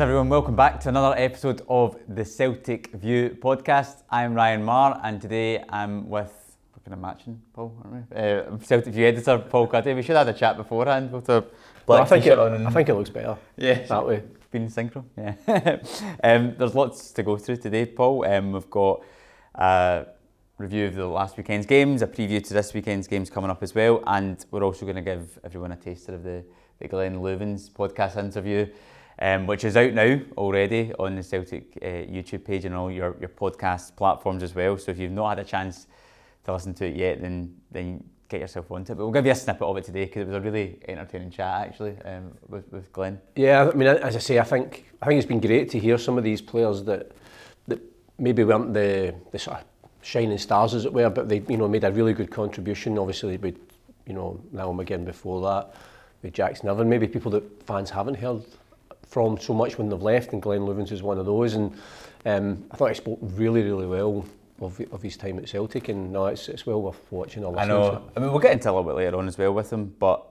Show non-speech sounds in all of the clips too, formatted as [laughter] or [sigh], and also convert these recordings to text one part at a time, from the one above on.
Yes, everyone, welcome back to another episode of the Celtic View podcast. I'm Ryan Marr, and today I'm with, we're kind of matching, Paul, aren't we? Uh, Celtic View editor Paul Cuddy. We should have had a chat beforehand with a black Well, I think it, on. I think it looks better yeah, that way. been synchro. Yeah. [laughs] um, there's lots to go through today, Paul. Um, we've got a review of the last weekend's games, a preview to this weekend's games coming up as well, and we're also going to give everyone a taster of the, the Glenn Loovens podcast interview. Um, which is out now already on the Celtic uh, YouTube page and all your, your podcast platforms as well. So if you've not had a chance to listen to it yet, then then get yourself onto it. But we'll give you a snippet of it today because it was a really entertaining chat actually um, with, with Glenn. Yeah, I mean, as I say, I think I think it's been great to hear some of these players that that maybe weren't the, the sort of shining stars as it were, but they you know made a really good contribution. Obviously, with you know now again before that with Jackson Irvine, maybe people that fans haven't heard from so much when they've left, and Glenn Loovens is one of those. And um, I thought he spoke really, really well of, of his time at Celtic, and no, it's, it's well worth watching or I know. I mean, we'll get into a little bit later on as well with him, but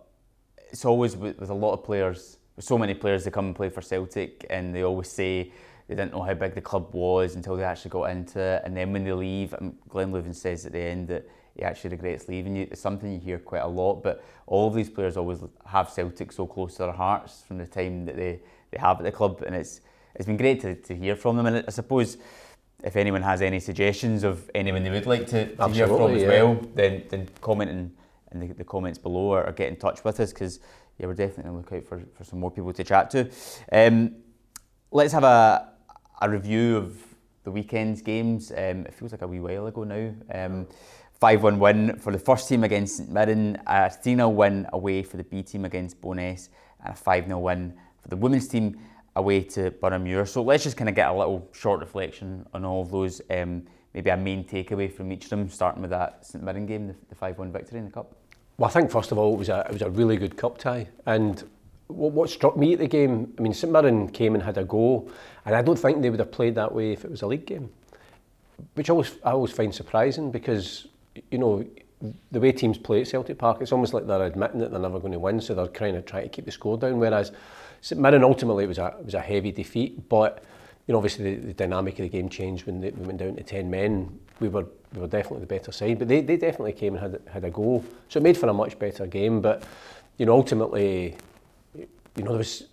it's always with, with a lot of players, so many players that come and play for Celtic, and they always say they didn't know how big the club was until they actually got into it, and then when they leave, Glenn Loovens says at the end that he actually regrets leaving. You, it's something you hear quite a lot, but all of these players always have Celtic so close to their hearts from the time that they, they have at the club, and it's it's been great to, to hear from them. And I suppose if anyone has any suggestions of anyone they would like to, to hear from as yeah. well, then then comment in, in the, the comments below or, or get in touch with us because yeah, we're definitely going to look out for, for some more people to chat to. Um, let's have a, a review of the weekend's games. Um, it feels like a wee while ago now. Um, 5 1 win for the first team against St Mirren, a 3 0 win away for the B team against Bo'ness, and a 5 0 win for the women's team away to Boroughmuir. So let's just kind of get a little short reflection on all of those. Um, maybe a main takeaway from each of them, starting with that St Mirren game, the, the 5 1 victory in the Cup. Well, I think first of all it was a it was a really good cup tie, and what, what struck me at the game, I mean, St Mirren came and had a go, and I don't think they would have played that way if it was a league game, which I always I always find surprising because you know, the way teams play at Celtic Park, it's almost like they're admitting that they're never going to win, so they're kind of trying to keep the score down. Whereas St Mirren ultimately it was a was a heavy defeat, but you know, obviously the, the dynamic of the game changed when they, we went down to 10 men. We were we were definitely the better side, but they, they definitely came and had had a go, so it made for a much better game. But you know, ultimately, you know, there was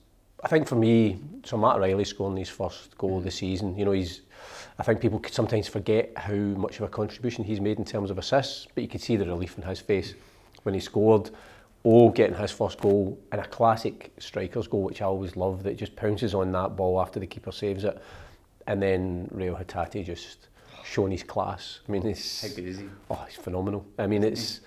I think for me, so Matt Riley scoring his first goal of the season, you know, he's I think people could sometimes forget how much of a contribution he's made in terms of assists, but you could see the relief in his face when he scored. Oh, getting his first goal and a classic striker's goal, which I always love, that just pounces on that ball after the keeper saves it. And then Reo Hatate just showing his class. I mean, it's How good is he? oh, he's phenomenal. I mean, it's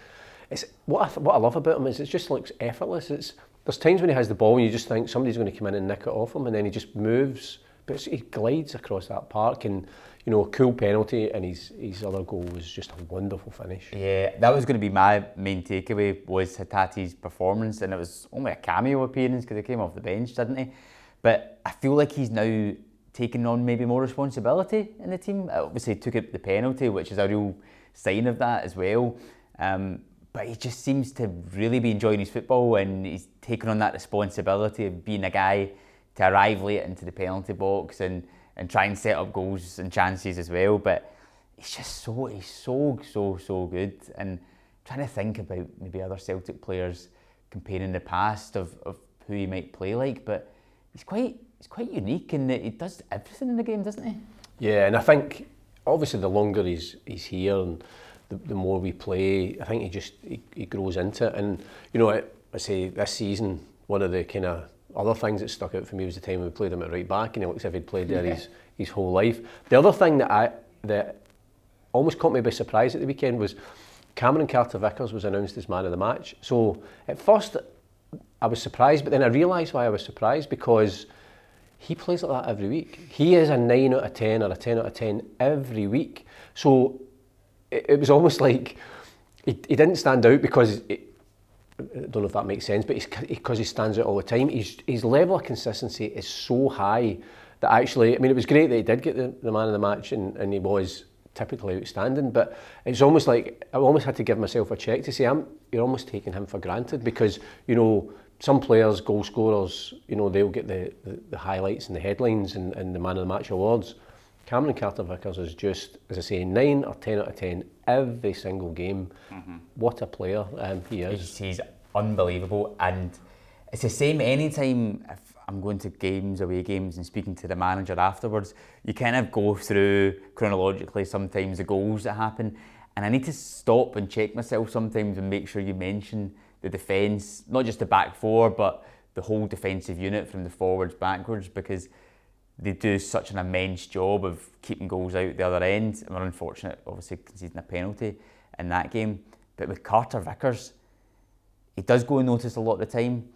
it's what I th- what I love about him is it just looks effortless. It's there's times when he has the ball and you just think somebody's going to come in and nick it off him, and then he just moves, but he glides across that park and you know, a cool penalty, and his his other goal was just a wonderful finish. Yeah, that was going to be my main takeaway was Hatate's performance, and it was only a cameo appearance because he came off the bench, didn't he? But I feel like he's now taking on maybe more responsibility in the team. Obviously, he took it the penalty, which is a real sign of that as well. Um, but he just seems to really be enjoying his football, and he's taking on that responsibility of being a guy to arrive late into the penalty box and and try and set up goals and chances as well. But he's just so he's so so so good. And trying to think about maybe other Celtic players comparing the past of, of who he might play like, but he's quite he's quite unique in that he does everything in the game, doesn't he? Yeah, and I think obviously the longer he's he's here and the, the more we play, I think he just he, he grows into it. And you know, I, I say this season, one of the kind of other things that stuck out for me was the time we played him at right back, and he looks as if he'd played there Yeah. his his whole life. The other thing that I that almost caught me by surprise at the weekend was Cameron Carter Vickers was announced as man of the match. So at first I was surprised, but then I realised why I was surprised because he plays like that every week. He is a 9 out of 10 or a 10 out of 10 every week. So it, it was almost like he, he didn't stand out because it, I don't know if that makes sense, but because he stands out all the time. His, his level of consistency is so high that actually, I mean, it was great that he did get the, the man of the match and, and he was typically outstanding, but it's almost like I almost had to give myself a check to say, I'm, you're almost taking him for granted because, you know, some players, goal scorers, you know, they'll get the, the, the highlights and the headlines and, and the man of the match awards. Cameron Carter Vickers is just, as I say, 9 or 10 out of 10 every single game. Mm-hmm. What a player um, he is. He's, he's, unbelievable. And it's the same anytime if I'm going to games, away games, and speaking to the manager afterwards, you kind of go through chronologically sometimes the goals that happen. And I need to stop and check myself sometimes and make sure you mention the defence, not just the back four, but the whole defensive unit from the forwards backwards because they do such an immense job of keeping goals out the other end. And we're unfortunate, obviously, conceding a penalty in that game. But with Carter Vickers, he does go unnoticed a lot of the time.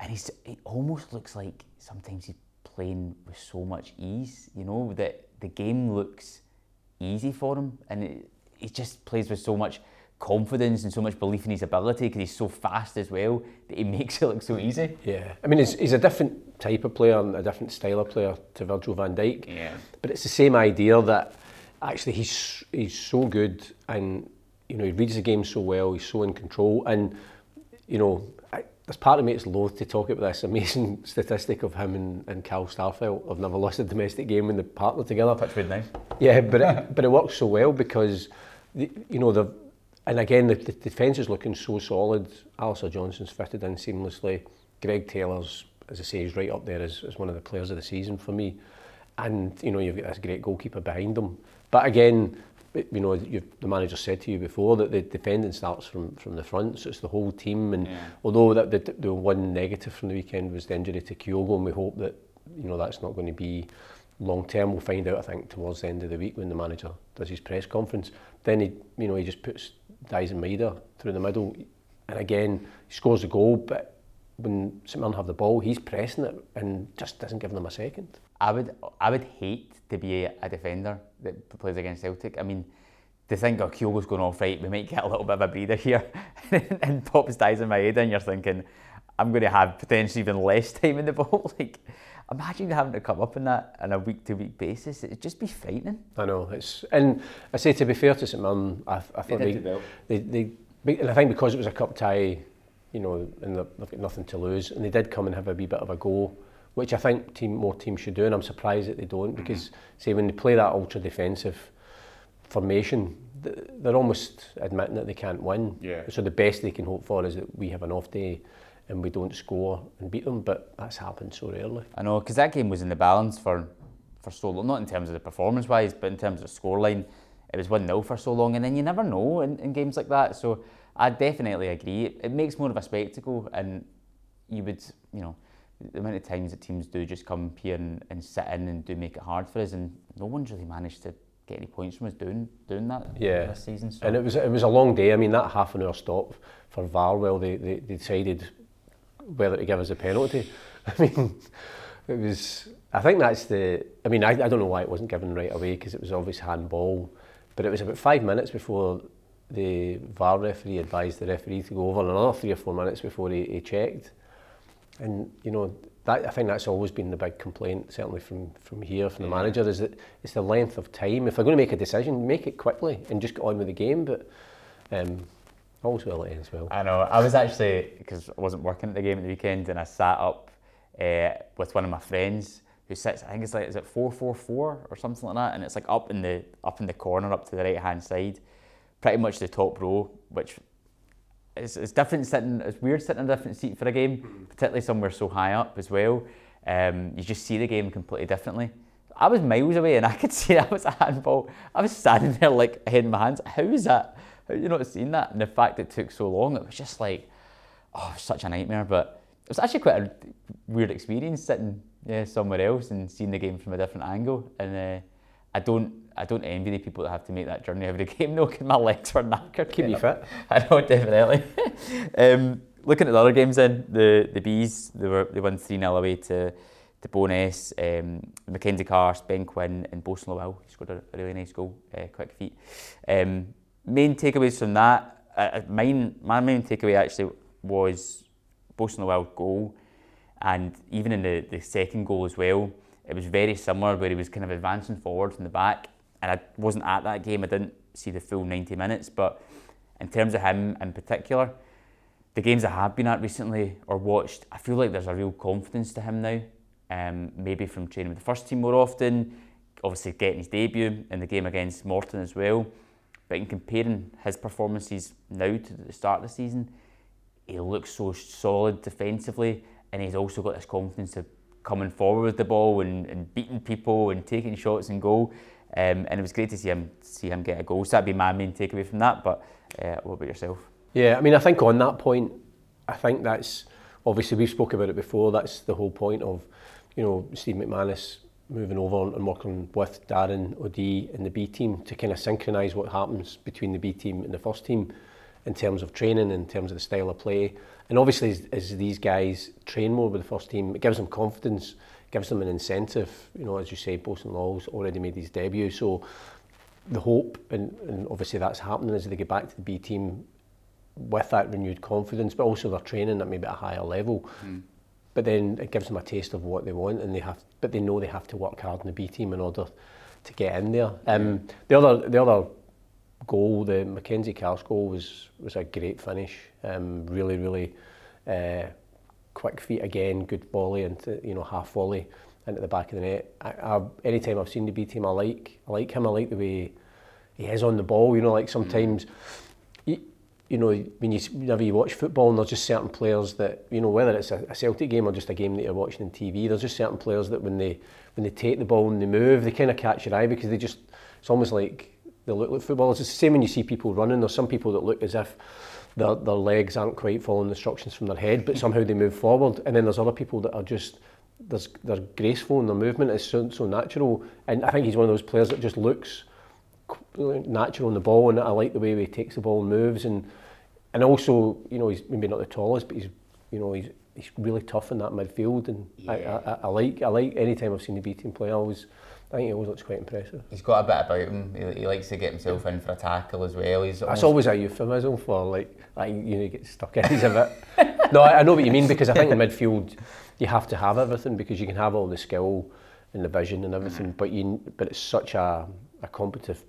And he's, he almost looks like sometimes he's playing with so much ease, you know, that the game looks easy for him. And it, he just plays with so much confidence and so much belief in his ability because he's so fast as well that he [laughs] makes it look so easy. Yeah, I mean, he's, he's a different type of player and a different style of player to Virgil van Dijk. Yeah. But it's the same idea that actually he's he's so good and you know he reads the game so well. He's so in control and you know. I, there's part of me that's loath to talk about this amazing [laughs] statistic of him and, and Carl Starfelt have never lost a domestic game when they partner together. That's really nice. Yeah, but it, but it works so well because the, you know the and again, the, the defence is looking so solid. Alistair Johnston's fitted in seamlessly. Greg Taylor's, as I say, is right up there as, as one of the players of the season for me. And, you know, you've got this great goalkeeper behind them. But again, you know, the manager said to you before that the defending starts from, from the front, so it's the whole team. And yeah. although that the, the one negative from the weekend was the injury to Kyogo, and we hope that, you know, that's not going to be long term. We'll find out, I think, towards the end of the week when the manager does his press conference. Then he, you know, he just puts Daizen Maeda through the middle. And again, he scores a goal, but when St Mirren have the ball, he's pressing it and just doesn't give them a second. I would, I would hate to be a defender that plays against Celtic. I mean, to think, oh, Kyogo's going off right, we might get a little bit of a breather here, [laughs] and pops Daizen Maeda, and you're thinking, I'm going to have potentially even less time in the ball. [laughs] like, imagine having to come up in that on a week to week basis. It'd just be frightening. I know. It's and I say to be fair to St Mirren, I, I thought they, they, they, they, and I think because it was a cup tie, you know, and they've got nothing to lose, and they did come and have a wee bit of a go. Which I think team more teams should do, and I'm surprised that they don't mm-hmm. because, say, when they play that ultra defensive formation, they're almost admitting that they can't win. Yeah. So the best they can hope for is that we have an off day and we don't score and beat them, but that's happened so rarely. I know, because that game was in the balance for, for so long, not in terms of the performance wise, but in terms of scoreline. It was 1 0 for so long, and then you never know in, in games like that. So I definitely agree. It, it makes more of a spectacle, and you would, you know, the amount of times that teams do just come here and, and sit in and do make it hard for us, and no one's really managed to get any points from us doing doing that yeah. this season. So. And it was it was a long day. I mean, that half an hour stop for VAR, well, they, they, they decided whether to give us a penalty. [laughs] I mean, it was. I think that's the. I mean, I, I don't know why it wasn't given right away because it was obvious handball, but it was about five minutes before the VAR referee advised the referee to go over, and another three or four minutes before he, he checked. And you know, that I think that's always been the big complaint, certainly from from here, from the manager, is that it's the length of time. If they're going to make a decision, make it quickly and just get on with the game. But um, All's well that ends well. I know. I was actually because I wasn't working at the game at the weekend, and I sat up uh, with one of my friends who sits. I think it's like is it four four four or something like that, and it's like up in the up in the corner, up to the right hand side, pretty much the top row, which is it's different sitting. It's weird sitting in a different seat for a game, particularly somewhere so high up as well. Um, you just see the game completely differently. I was miles away and I could [laughs] see that was a handball. I was standing there like head in my hands. How is that? How you not seen that? And the fact it took so long, it was just like, oh, such a nightmare. But it was actually quite a weird experience sitting yeah, somewhere else and seeing the game from a different angle. And uh, I don't, I don't envy the people that have to make that journey every [laughs] game though, because my legs were knackered. Keep you fit. [laughs] I know, definitely. [laughs] um, looking at the other games then, the the bees they were they won three 0 away to to Bo'ness, um, Mackenzie Carr, Ben Quinn, and Bosun Lawal. He scored a, a really nice goal, uh, quick feet. Um, main takeaways from that, uh, uh, mine, my main takeaway actually was Bosun Lawal goal, and even in the, the second goal as well, it was very similar where he was kind of advancing forward from the back, and I wasn't at that game, I didn't see the full 90 minutes, but in terms of him in particular, the games I have been at recently or watched, I feel like there's a real confidence to him now. Um, maybe from training with the first team more often, obviously getting his debut in the game against Morton as well. But in comparing his performances now to the start of the season, he looks so solid defensively, and he's also got this confidence of coming forward with the ball and, and beating people and taking shots and goal. Um, and it was great to see him see him get a goal. So that'd be my main takeaway from that. But uh, what about yourself? Yeah, I mean, I think on that point, I think that's obviously we've spoken about it before. That's the whole point of, you know, Steve McManus moving over and working with Darren, O'D in the B team to kind of synchronise what happens between the B team and the first team in terms of training, in terms of the style of play. And obviously, as, as these guys train more with the first team, it gives them confidence, gives them an incentive. You know, as you say, Boston Law's already made his debut, so the hope, and, and obviously that's happening as they get back to the B team with that renewed confidence, but also their training at maybe a higher level. Mm but then it gives them a taste of what they want and they have but they know they have to work hard in the B team in order to get in there. Um, the other the other goal, the Mackenzie Carr's goal was was a great finish. Um, really, really uh, quick feet again, good volley and you know half volley into the back of the net. I, I, any time I've seen the B team, I like I like him. I like the way he is on the ball. You know, like sometimes. Mm. You, you know, when you whenever you watch football, and there's just certain players that you know whether it's a, Celtic game or just a game that you're watching on TV. There's just certain players that when they when they take the ball and they move, they kind of catch your eye because they just it's almost like they look like footballers. It's the same when you see people running. There's some people that look as if their, their legs aren't quite following instructions from their head, but somehow they move forward. And then there's other people that are just there's, they're graceful in their movement. It's so, so natural. And I think he's one of those players that just looks natural on the ball. And I like the way he takes the ball and moves. And and also, you know, he's maybe not the tallest, but he's you know he's he's really tough in that midfield. And yeah. I, I, I like I like any time I've seen the B team play, I always I think he always looks quite impressive. He's got a bit about him. He, he likes to get himself in for a tackle as well. He's That's always a euphemism for like, like you know, get stuck in. [laughs] He's a bit. no, I, I know what you mean because I think in midfield you have to have everything because you can have all the skill and the vision and everything, mm-hmm. but you but it's such a a competitive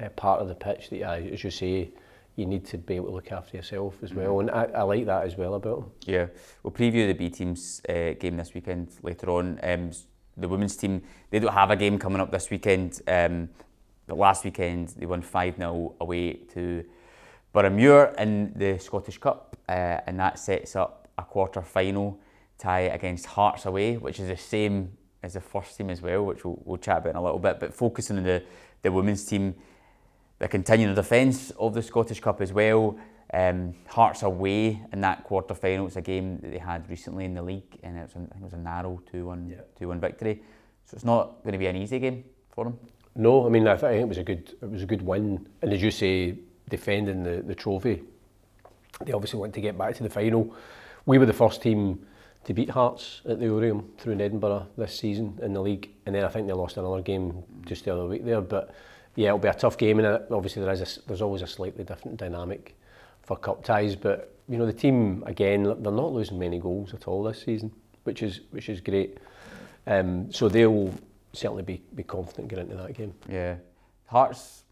uh, part of the pitch that, yeah, as you say, you need to be able to look after yourself as well, mm-hmm. and I, I like that as well about him. Yeah, we'll preview the B team's uh, game this weekend later on. Um, the women's team, they don't have a game coming up this weekend. Um, but last weekend they won 5 0 away to Boroughmuir in the Scottish Cup, uh, and that sets up a quarter final tie against Hearts away, which is the same as the first team as well, which we'll, we'll chat about in a little bit. But focusing on the, the women's team, the continuing defence of the Scottish Cup as well. Um, Hearts away in that quarter final. It's a game that they had recently in the league, and it was, I think it was a narrow 2 1 yeah. 2 1 victory. So it's not going to be an easy game for them. No, I mean I think it was a good it was a good win, and as you say, defending the, the trophy. They obviously want to get back to the final. We were the first team to beat Hearts at the Oriam through in Edinburgh this season in the league, and then I think they lost another game just the other week there. But yeah, it'll be a tough game, and obviously there is a, there's always a slightly different dynamic for cup ties. But you know the team again, they're not losing many goals at all this season, which is which is great. Um, so they'll certainly be, be confident getting into that game. Yeah, Hearts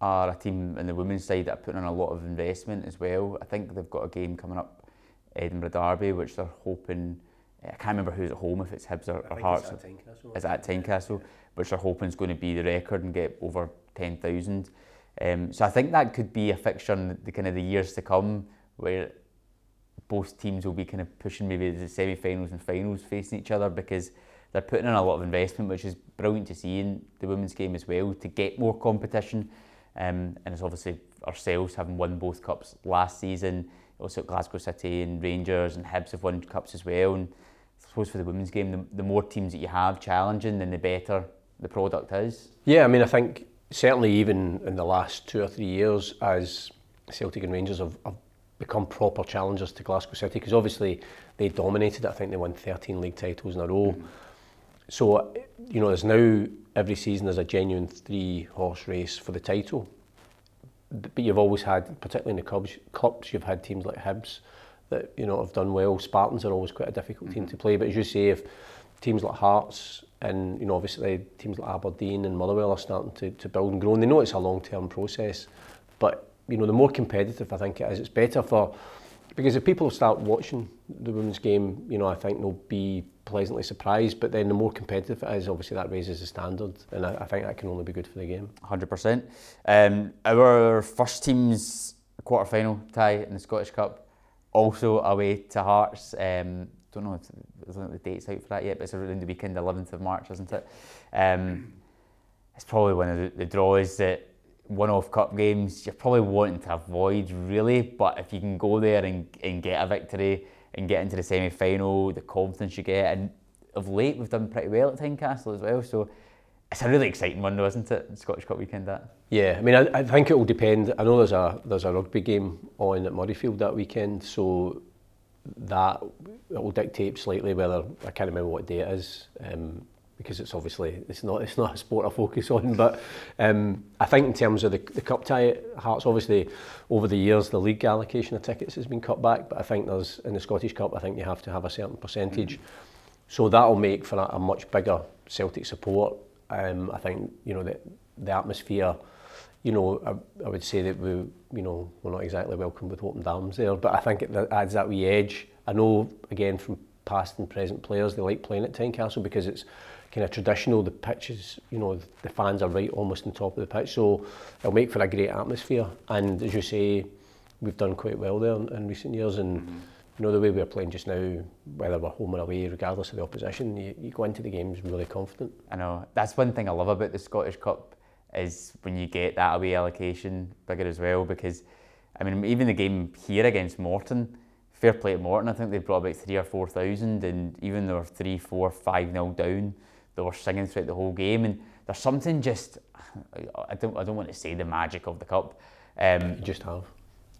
are a team in the women's side that are putting in a lot of investment as well. I think they've got a game coming up, Edinburgh Derby, which they're hoping. I can't remember who's at home if it's Hibs or, or Hearts. It's at Tynecastle. Is at Tynecastle, which they're hoping is going to be the record and get over ten thousand. Um, so I think that could be a fixture in the kind of the years to come where both teams will be kind of pushing maybe the semi-finals and finals facing each other because they're putting in a lot of investment, which is brilliant to see in the women's game as well to get more competition. Um, and it's obviously ourselves having won both cups last season. Also, Glasgow City and Rangers and Hibs have won cups as well. And I suppose for the women's game, the, the more teams that you have challenging, then the better the product is. Yeah, I mean, I think certainly even in the last two or three years as Celtic and Rangers have, have become proper challengers to Glasgow City because obviously they dominated it. I think they won 13 league titles in a row. Mm. So, you know, there's now every season there's a genuine three horse race for the title. But you've always had, particularly in the clubs, clubs you've had teams like Hibs that, you know, have done well. Spartans are always quite a difficult mm. team mm-hmm. to play. But as you say, if teams like Hearts and you know obviously teams like Aberdeen and Motherwell are starting to, to build and grow and they know it's a long term process but you know the more competitive I think it is it's better for Because if people start watching the women's game, you know, I think they'll be pleasantly surprised. But then the more competitive it is, obviously that raises the standard, and I, I think that can only be good for the game. Hundred um, percent. Our first team's quarter final tie in the Scottish Cup, also away to Hearts. Um, don't know if the dates out for that yet, but it's around the weekend, the 11th of March, isn't it? Um, it's probably one of the, the draws that one-off cup games you're probably wanting to avoid really. But if you can go there and, and get a victory and get into the semi-final the confidence you get and of late we've done pretty well at Tynecastle as well so it's a really exciting one though isn't it? Scottish Cup weekend that. Yeah I mean I, I think it will depend. I know there's a there's a rugby game on at Murrayfield that weekend so that will dictate slightly whether I can't remember what day it is um, because it's obviously it's not it's not a sport I focus on. [laughs] But um, I think in terms of the, the cup tie Hearts, obviously over the years the league allocation of tickets has been cut back. But I think there's in the Scottish Cup I think you have to have a certain percentage, mm -hmm. so that'll make for a, a much bigger Celtic support. Um, I think you know that the atmosphere you know, I, I would say that we, you know, we're not exactly welcome with open arms there, but I think it adds that wee edge. I know, again, from past and present players, they like playing at Tynecastle because it's kind of traditional. The pitches, you know, the fans are right almost on top of the pitch, so it'll make for a great atmosphere. And as you say, we've done quite well there in, in recent years, and mm -hmm. you know the way we're playing just now, whether we're home or away, regardless of the opposition, you, you go into the games really confident. I know that's one thing I love about the Scottish Cup is when you get that away allocation bigger as well because. I mean, even the game here against Morton, fair play to Morton. I think they brought about three or four thousand, and even though three, four, five nil down, they were singing throughout the whole game. And there's something just I don't I don't want to say the magic of the cup. Um, you just have.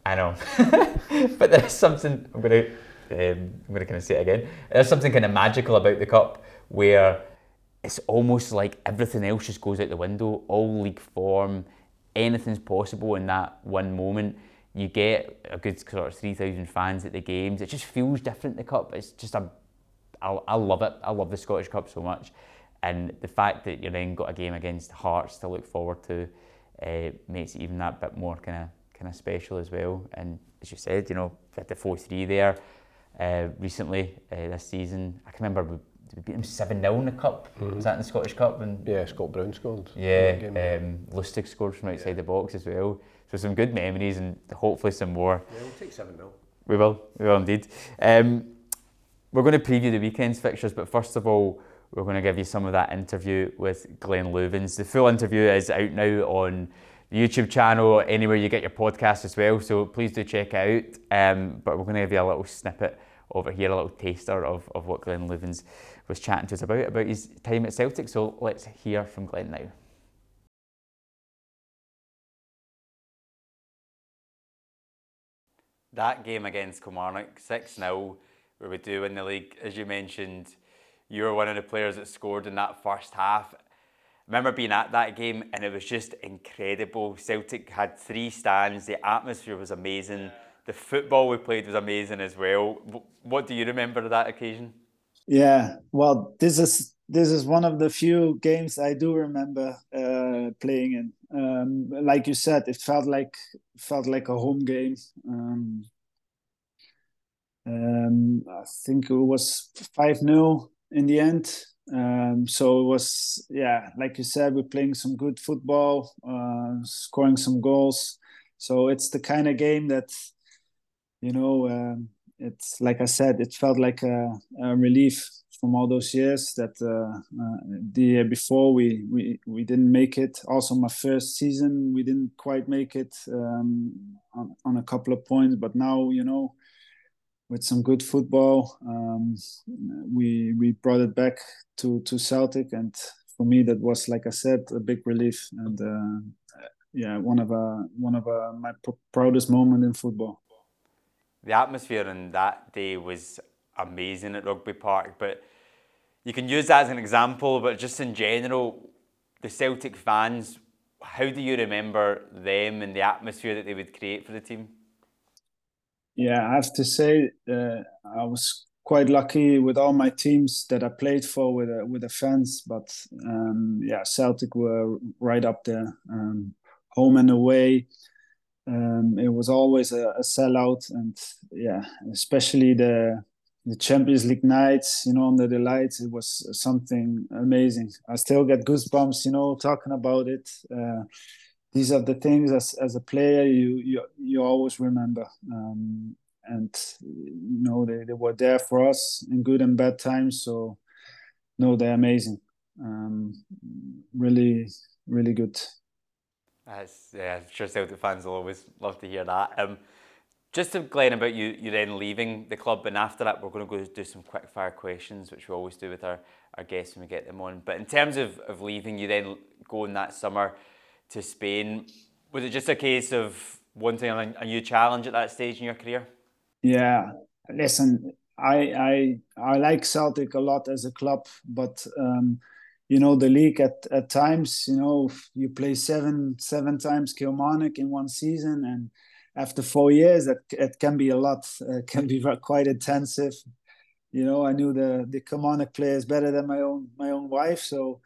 I know, [laughs] but there's something I'm gonna um, I'm gonna kind of say it again. There's something kind of magical about the cup where it's almost like everything else just goes out the window. All league form, anything's possible in that one moment. You get a good sort of three thousand fans at the games. It just feels different. The cup. It's just a I, I love it. I love the Scottish Cup so much. And the fact that you then got a game against Hearts to look forward to uh, makes it even that bit more kind of kind of special as well. And as you said, you know, the four three there uh, recently uh, this season. I can remember we, we beat them seven 0 in the cup. Mm-hmm. Was that in the Scottish Cup? And yeah, Scott Brown scored. Yeah, um, Lustig scored from outside yeah. the box as well. So some good memories and hopefully some more. Yeah, we'll take seven 0 We will. We will indeed. Um, we're going to preview the weekend's fixtures, but first of all we're going to give you some of that interview with Glenn Loovens. The full interview is out now on the YouTube channel, anywhere you get your podcast as well. So please do check it out. Um, but we're going to give you a little snippet over here, a little taster of, of what Glenn Loovens was chatting to us about, about his time at Celtic. So let's hear from Glenn now. That game against Kilmarnock, 6 0, where we do win the league, as you mentioned, you were one of the players that scored in that first half. I remember being at that game and it was just incredible. Celtic had three stands, the atmosphere was amazing, the football we played was amazing as well. What do you remember of that occasion? Yeah, well, this is this is one of the few games I do remember uh, playing in. Um, like you said, it felt like felt like a home game. Um, um, I think it was five 0 in the end. Um, so it was, yeah, like you said, we're playing some good football, uh, scoring some goals. So it's the kind of game that, you know, um, it's like I said, it felt like a, a relief from all those years that uh, uh, the year before we, we we didn't make it. Also, my first season we didn't quite make it um, on, on a couple of points, but now you know with some good football. Um, we we brought it back to to Celtic, and for me that was like I said a big relief and uh, yeah one of uh, one of uh, my pr- proudest moment in football. The atmosphere on that day was amazing at Rugby Park, but you can use that as an example. But just in general, the Celtic fans, how do you remember them and the atmosphere that they would create for the team? Yeah, I have to say uh, I was quite lucky with all my teams that I played for with uh, with the fans. But um, yeah, Celtic were right up there, um, home and away. Um, it was always a, a sellout, and yeah, especially the the Champions League nights, you know, under the lights, it was something amazing. I still get goosebumps, you know, talking about it. Uh, these are the things as, as a player you you, you always remember. Um, and you know they, they were there for us in good and bad times. So no, they're amazing. Um, really, really good. That's, yeah, I'm sure Celtic fans will always love to hear that. Um, just to Glenn about you, you then leaving the club, and after that, we're going to go do some quick fire questions, which we always do with our, our guests when we get them on. But in terms of, of leaving, you then going that summer to Spain. Was it just a case of wanting a, a new challenge at that stage in your career? Yeah, listen, I I I like Celtic a lot as a club, but um, you know the league at at times, you know, you play seven seven times Kilmarnock in one season, and after four years, that it can be a lot, uh, [laughs] can be quite intensive. You know, I knew the the Kilmarnock players better than my own my own wife, so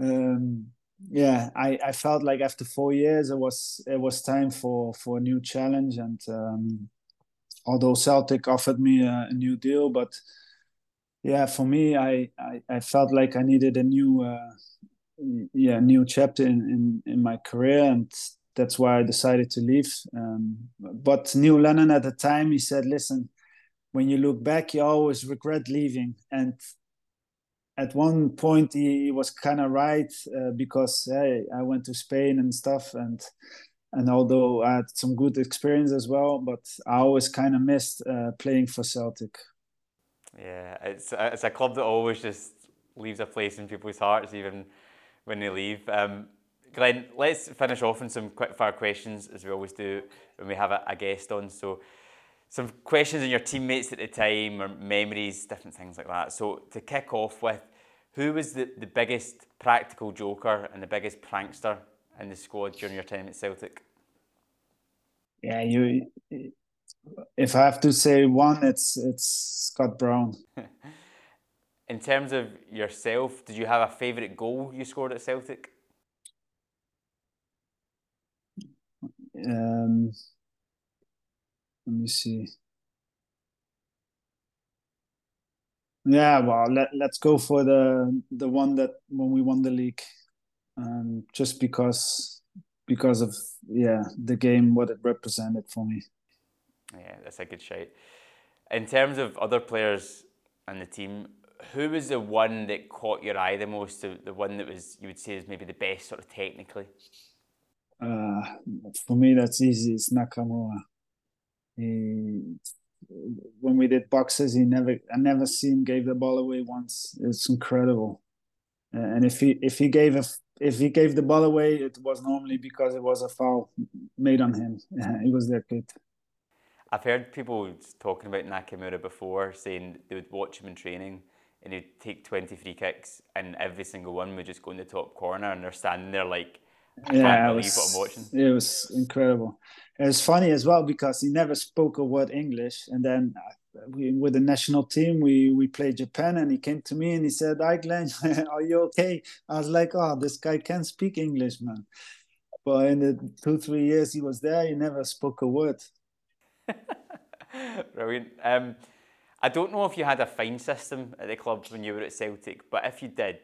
um, yeah, I, I felt like after four years, it was it was time for for a new challenge, and um, although Celtic offered me a, a, new deal, but yeah, for me, I, I, I felt like I needed a new uh, yeah new chapter in, in in my career, and that's why I decided to leave. Um, but Neil Lennon at the time, he said, "Listen, when you look back, you always regret leaving." And at one point, he, was kind of right uh, because hey, I went to Spain and stuff, and and although I had some good experience as well, but I always kind of missed uh, playing for Celtic. Yeah, it's it's a club that always just leaves a place in people's hearts, even when they leave. Um, Glenn, let's finish off on some quick fire questions as we always do when we have a, a, guest on. So, some questions on your teammates at the time or memories, different things like that. So, to kick off with, who was the, the biggest practical joker and the biggest prankster in the squad during your time at Celtic? Yeah, you. If I have to say one, it's it's Scott Brown. [laughs] in terms of yourself, did you have a favourite goal you scored at Celtic? Um, let me see. Yeah, well, let, let's go for the the one that when we won the league, um, just because because of yeah the game what it represented for me. Yeah, that's a good shout. In terms of other players on the team, who was the one that caught your eye the most? The, the one that was you would say is maybe the best sort of technically. Uh, for me, that's easy. It's Nakamura. He, when we did boxes, he never, I never seen gave the ball away once. It's incredible. And if he if he gave a if he gave the ball away, it was normally because it was a foul made on him. [laughs] he was that good. I've heard people talking about Nakamura before, saying they would watch him in training and he'd take 20 free kicks and every single one would just go in the top corner and they're standing there like I yeah, it was, It was incredible. It was funny as well because he never spoke a word English. And then uh, we, with the national team, we we played Japan, and he came to me and he said, "Hi, Glenn, [laughs] are you okay?" I was like, "Oh, this guy can't speak English, man." But in the two three years he was there, he never spoke a word. [laughs] Brilliant. Um, I don't know if you had a fine system at the club when you were at Celtic, but if you did,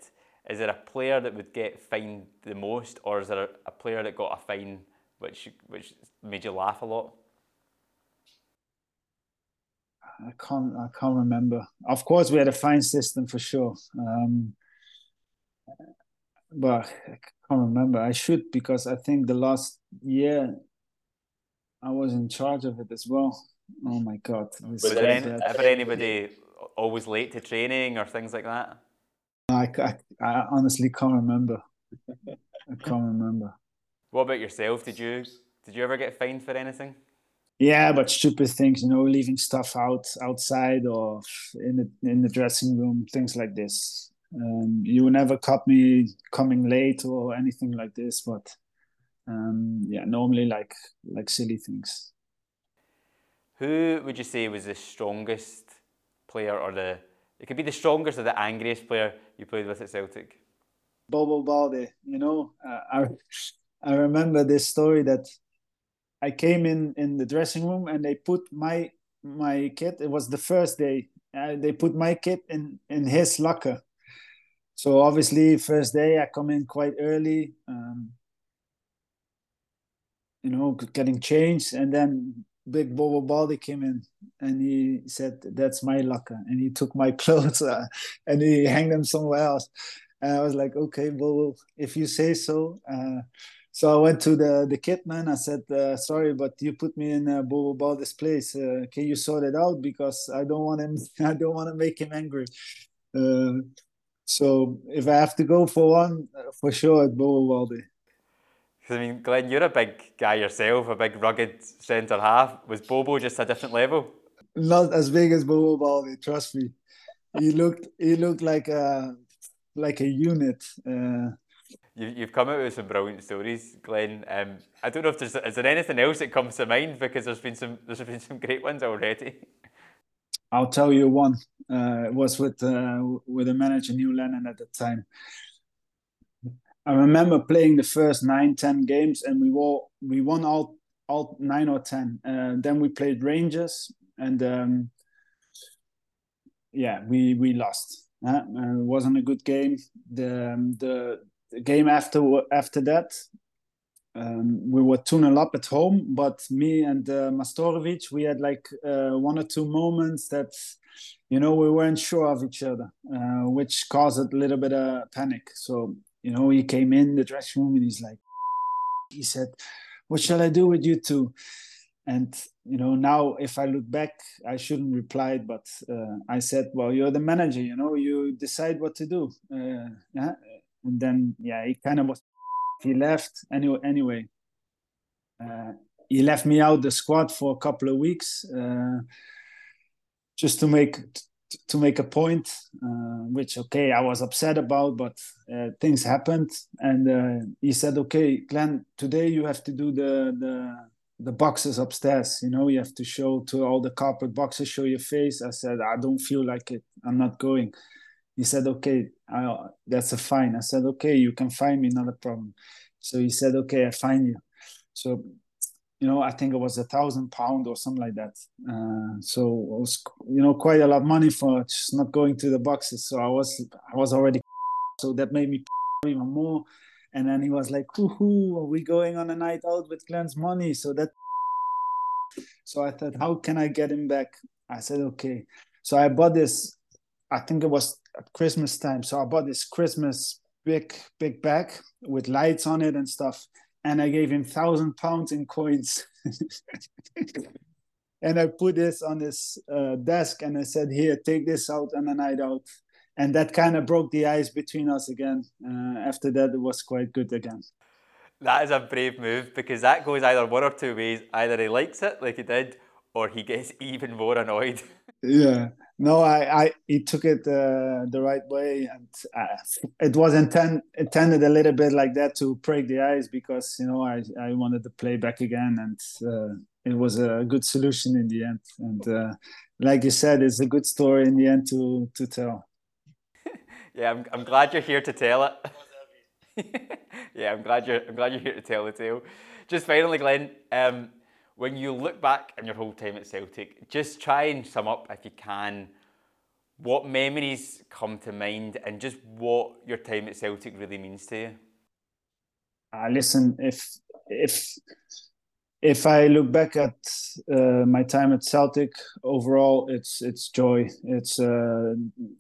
is there a player that would get fined the most, or is there a, player that got a fine which which made you laugh a lot? I can't I can't remember. Of course, we had a fine system for sure, um, but I can't remember. I should because I think the last year I was in charge of it as well. Oh my god! Was there any, ever anybody always late to training or things like that? I, I, I honestly can't remember. I can't remember. What about yourself? Did you did you ever get fined for anything? Yeah, but stupid things, you know, leaving stuff out outside or in the in the dressing room, things like this. Um, you never caught me coming late or anything like this, but um, yeah, normally like like silly things. Who would you say was the strongest player or the it could be the strongest or the angriest player you played with at Celtic? Bobo Baldé, you know, uh, I I remember this story that I came in in the dressing room and they put my my kit. It was the first day. Uh, they put my kit in in his locker. So obviously, first day I come in quite early. Um, you know, getting changed, and then big Bobo Baldé came in and he said, "That's my locker," and he took my [laughs] clothes uh, and he hung them somewhere else. And I was like, "Okay, Bobo, if you say so." Uh, so I went to the the kit man. I said, uh, "Sorry, but you put me in uh, Bobo Baldé's place. Uh, can you sort it out because I don't want him. [laughs] I don't want to make him angry." Uh, so if I have to go for one, uh, for sure, Bobo Baldé. I mean, Glenn, you're a big guy yourself, a big rugged centre half. Was Bobo just a different level? Not as big as Bobo Baldé, trust me. He looked he looked like a like a unit. Uh, you, you've come out with some brilliant stories, Glenn. Um, I don't know if there's is there anything else that comes to mind because there's been some there's been some [laughs] great ones already. I'll tell you one. Uh, it was with uh, with the manager Neil Lennon at the time. I remember playing the first nine, ten games, and we were we won all all nine or ten. Uh, then we played Rangers, and um, yeah, we we lost. Uh, it wasn't a good game. The um, the, the game after after that, um, we were 2 0 up at home, but me and uh, Majstorovic, we had like uh, one or two moments that, you know, we weren't sure of each other, uh, which caused a little bit of panic. So you know, he came in the dressing room and he's like, [laughs] he said, "What shall I do with you two? And you know, now if I look back, I shouldn't reply, but uh, I said, "Well, you're the manager. You know, you decide what to do." Uh, yeah, and then yeah, he kind of was. [laughs] He left anyway. Anyway, uh, he left me out the squad for a couple of weeks, uh, just to make to make a point, uh, which okay, I was upset about, but uh, things happened, and uh, he said, "Okay, Glenn, today you have to do the the the boxes upstairs. You know, you have to show to all the carpet boxes, show your face." I said, "I don't feel like it. I'm not going." He said, "Okay, I, that's a fine." I said, "Okay, you can find me, not a problem." So he said, "Okay, I find you." So you know, I think it was a thousand pound or something like that. Uh, so it was, you know, quite a lot of money for just not going to the boxes. So I was, I was already, [laughs] so that made me [laughs] even more. And then he was like, "Hoo are we going on a night out with Glenn's money?" So that, [laughs] so I thought, how can I get him back? I said, okay. So I bought this. I think it was at Christmas time. So I bought this Christmas big, big bag with lights on it and stuff and I gave him thousand pounds in coins. [laughs] and I put this on his uh, desk and I said, "Here, take this out on a night out." And that kind of broke the ice between us again. Uh, after that, it was quite good again. That is a brave move because that goes either one or two ways. Either he likes it like he did, or he gets [laughs] even more annoyed. yeah, no, I, I he took it uh, the right way, and uh, it was intent, intended a little bit like that to break the ice because you know I, I wanted to play back again, and uh, it was a good solution in the end. And uh, like you said, it's a good story in the end to to tell. [laughs] yeah, I'm, I'm glad you're here to tell it. [laughs] yeah, I'm glad you're I'm glad you're here to tell the tale. Just finally, Glenn. Um, when you look back on your whole time at Celtic, just try and sum up, if you can, what memories come to mind and just what your time at Celtic really means to you. Uh, listen, if if if I look back at uh, my time at Celtic, overall, it's it's joy. It's uh,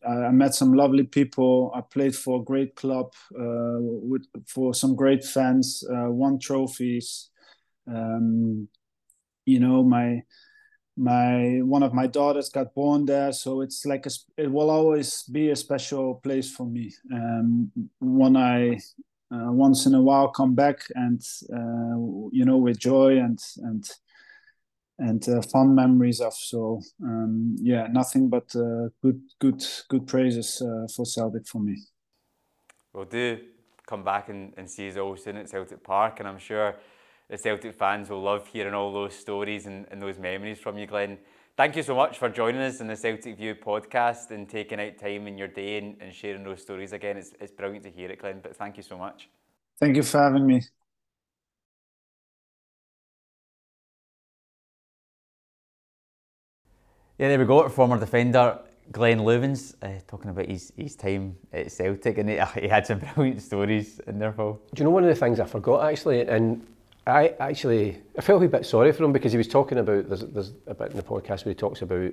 I met some lovely people. I played for a great club uh, with for some great fans. Uh, won trophies. Um, you know my my one of my daughters got born there. So it's like a, it will always be a special place for me. Um, when i uh, once in a while come back and uh, you know with joy and and and uh, fun memories of so um, yeah nothing but uh, good good good praises uh, for celtic for me. Well do come back and, and see us all soon at celtic park and i'm sure the Celtic fans will love hearing all those stories and, and those memories from you, Glenn. Thank you so much for joining us in the Celtic View podcast and taking out time in your day and, and sharing those stories again. It's, it's brilliant to hear it, Glenn, but thank you so much. Thank you for having me. Yeah, there we go. Former defender Glenn Loovens uh, talking about his, his time at Celtic, and he, [laughs] he had some [laughs] brilliant stories in there, Paul. Do you know one of the things I forgot actually? And I actually, I felt a bit sorry for him because he was talking about, there's, there's a bit in the podcast where he talks about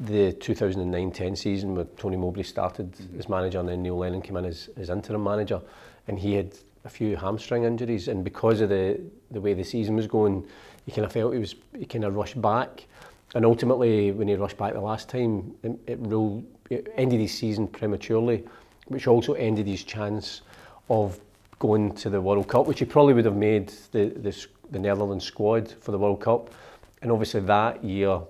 the 2009-10 season where Tony Mobley started mm-hmm. as manager and then Neil Lennon came in as, as interim manager and he had a few hamstring injuries and because of the, the way the season was going, he kind of felt he was, he kind of rushed back and ultimately when he rushed back the last time, it, it, ruled, it ended his season prematurely which also ended his chance of going to the World Cup, which he probably would have made the, the, the Netherlands squad for the World Cup. And obviously that year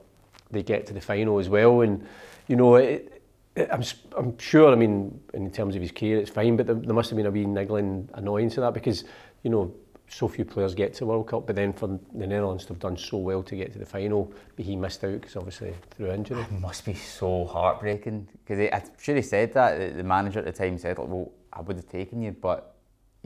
they get to the final as well. And, you know, it, it, I'm, I'm sure, I mean, in terms of his career, it's fine, but there, there must have been a wee niggling annoyance to that because, you know, so few players get to the World Cup, but then for the Netherlands to have done so well to get to the final, but he missed out because obviously through injury. It must be so heartbreaking because I'm sure he said that. The manager at the time said, like, "Well, I would have taken you, but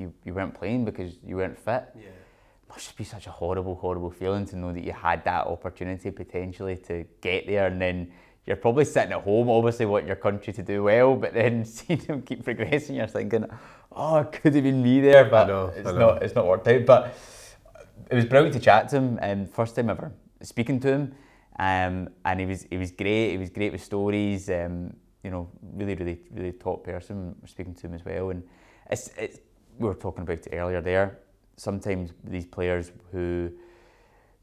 you, you weren't playing because you weren't fit." Yeah. It must just be such a horrible, horrible feeling to know that you had that opportunity potentially to get there, and then you're probably sitting at home, obviously wanting your country to do well, but then [laughs] seeing them keep progressing, you're thinking, oh, it could have been me there, but know, it's not it's not worked out. But it was brilliant to chat to him, and um, first time ever speaking to him, um, and he was he was great. He was great with stories. Um, you know, really, really, really top person. Speaking to him as well, and it's, it's we were talking about it earlier there. Sometimes these players who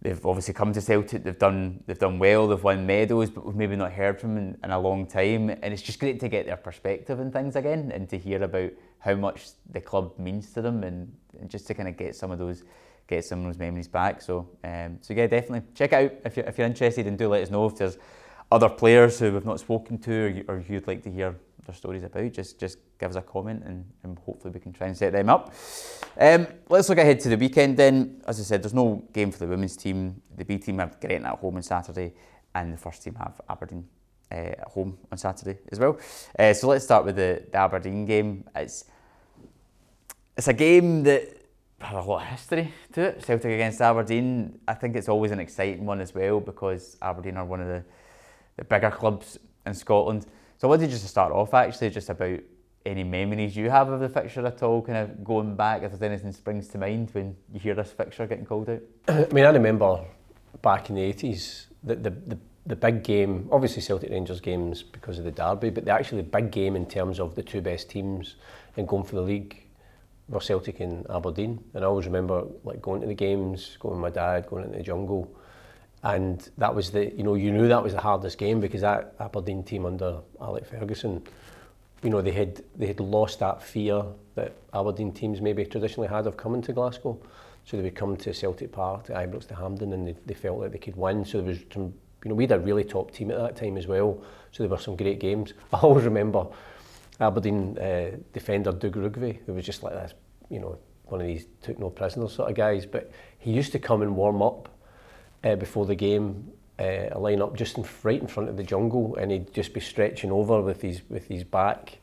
they've obviously come to Celtic. They've done they've done well. They've won medals, but we've maybe not heard from them in, in, a long time. And it's just great to get their perspective and things again, and to hear about how much the club means to them, and, and just to kind of get some of those get some of those memories back. So um, so yeah, definitely check it out if you're if you're interested, and do let us know if there's other players who we've not spoken to or, you, or you'd like to hear their stories about, just just give us a comment and, and hopefully we can try and set them up. Um, let's look ahead to the weekend then. As I said, there's no game for the women's team. The B team have Gretna at home on Saturday, and the first team have Aberdeen uh, at home on Saturday as well. Uh, so let's start with the, the Aberdeen game. It's it's a game that had a lot of history to it. Celtic against Aberdeen. I think it's always an exciting one as well because Aberdeen are one of the, the bigger clubs in Scotland. So I wanted just to start off actually just about any memories you have of the fixture at all, kind of going back, if there's anything springs to mind when you hear this fixture getting called out? [clears throat] I mean, I remember back in the 80s, the, the, the, the big game, obviously Celtic Rangers games because of the derby, but the actually big game in terms of the two best teams and going for the league were Celtic and Aberdeen. And I always remember like going to the games, going with my dad, going into the jungle, and that was the you know you knew that was the hardest game because that Aberdeen team under Alec Ferguson you know they had they had lost that fear that Aberdeen teams maybe traditionally had of coming to Glasgow. So they would come to Celtic Park to Ibrox to Hampden and they, they felt like they could win. So there was some you know we had a really top team at that time as well. So there were some great games. [laughs] I always remember Aberdeen uh, defender Doug Rougvie who was just like this you know one of these took no prisoners sort of guys. But he used to come and warm up uh, before the game, uh, a line up just in, right in front of the jungle, and he'd just be stretching over with his with his back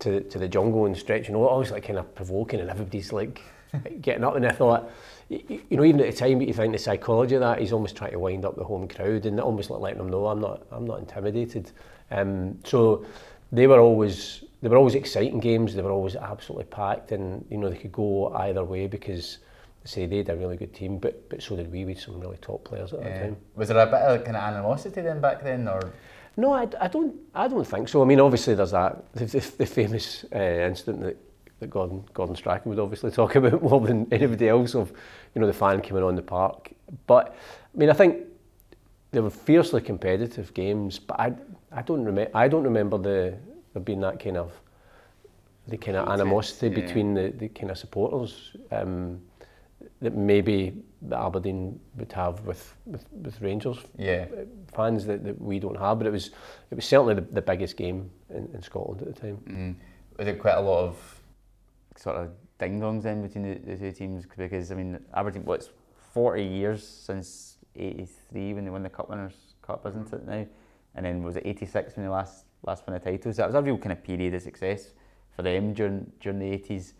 to to the jungle and stretching over, always like kind of provoking, and everybody's like [laughs] getting up. And I thought, you, know, even at the time, you think the psychology of that, he's almost trying to wind up the home crowd and almost like letting them know I'm not I'm not intimidated. Um, so they were always they were always exciting games. They were always absolutely packed, and you know they could go either way because say they had a really good team, but but so did we with some really top players at yeah. that time. Was there a bit of kind of animosity then back then, or? No, I, I don't I don't think so. I mean, obviously there's that the, the, the famous uh, incident that, that Gordon Gordon Strachan would obviously talk [laughs] about more than anybody else of you know the fan coming on the park. But I mean, I think they were fiercely competitive games, but I I don't remember I don't remember the there being that kind of the kind of animosity yeah. between the, the kind of supporters. Um, that maybe the Aberdeen would have with, with, with Rangers yeah. fans that, that we don't have. But it was it was certainly the, the biggest game in, in Scotland at the time. Mm. Was there quite a lot of sort of ding dongs in between the, the two teams? Because I mean, Aberdeen, what's forty years since '83 when they won the Cup Winners' Cup, isn't it now? And then was it '86 when they last last won a title? So that was a real kind of period of success for them during during the '80s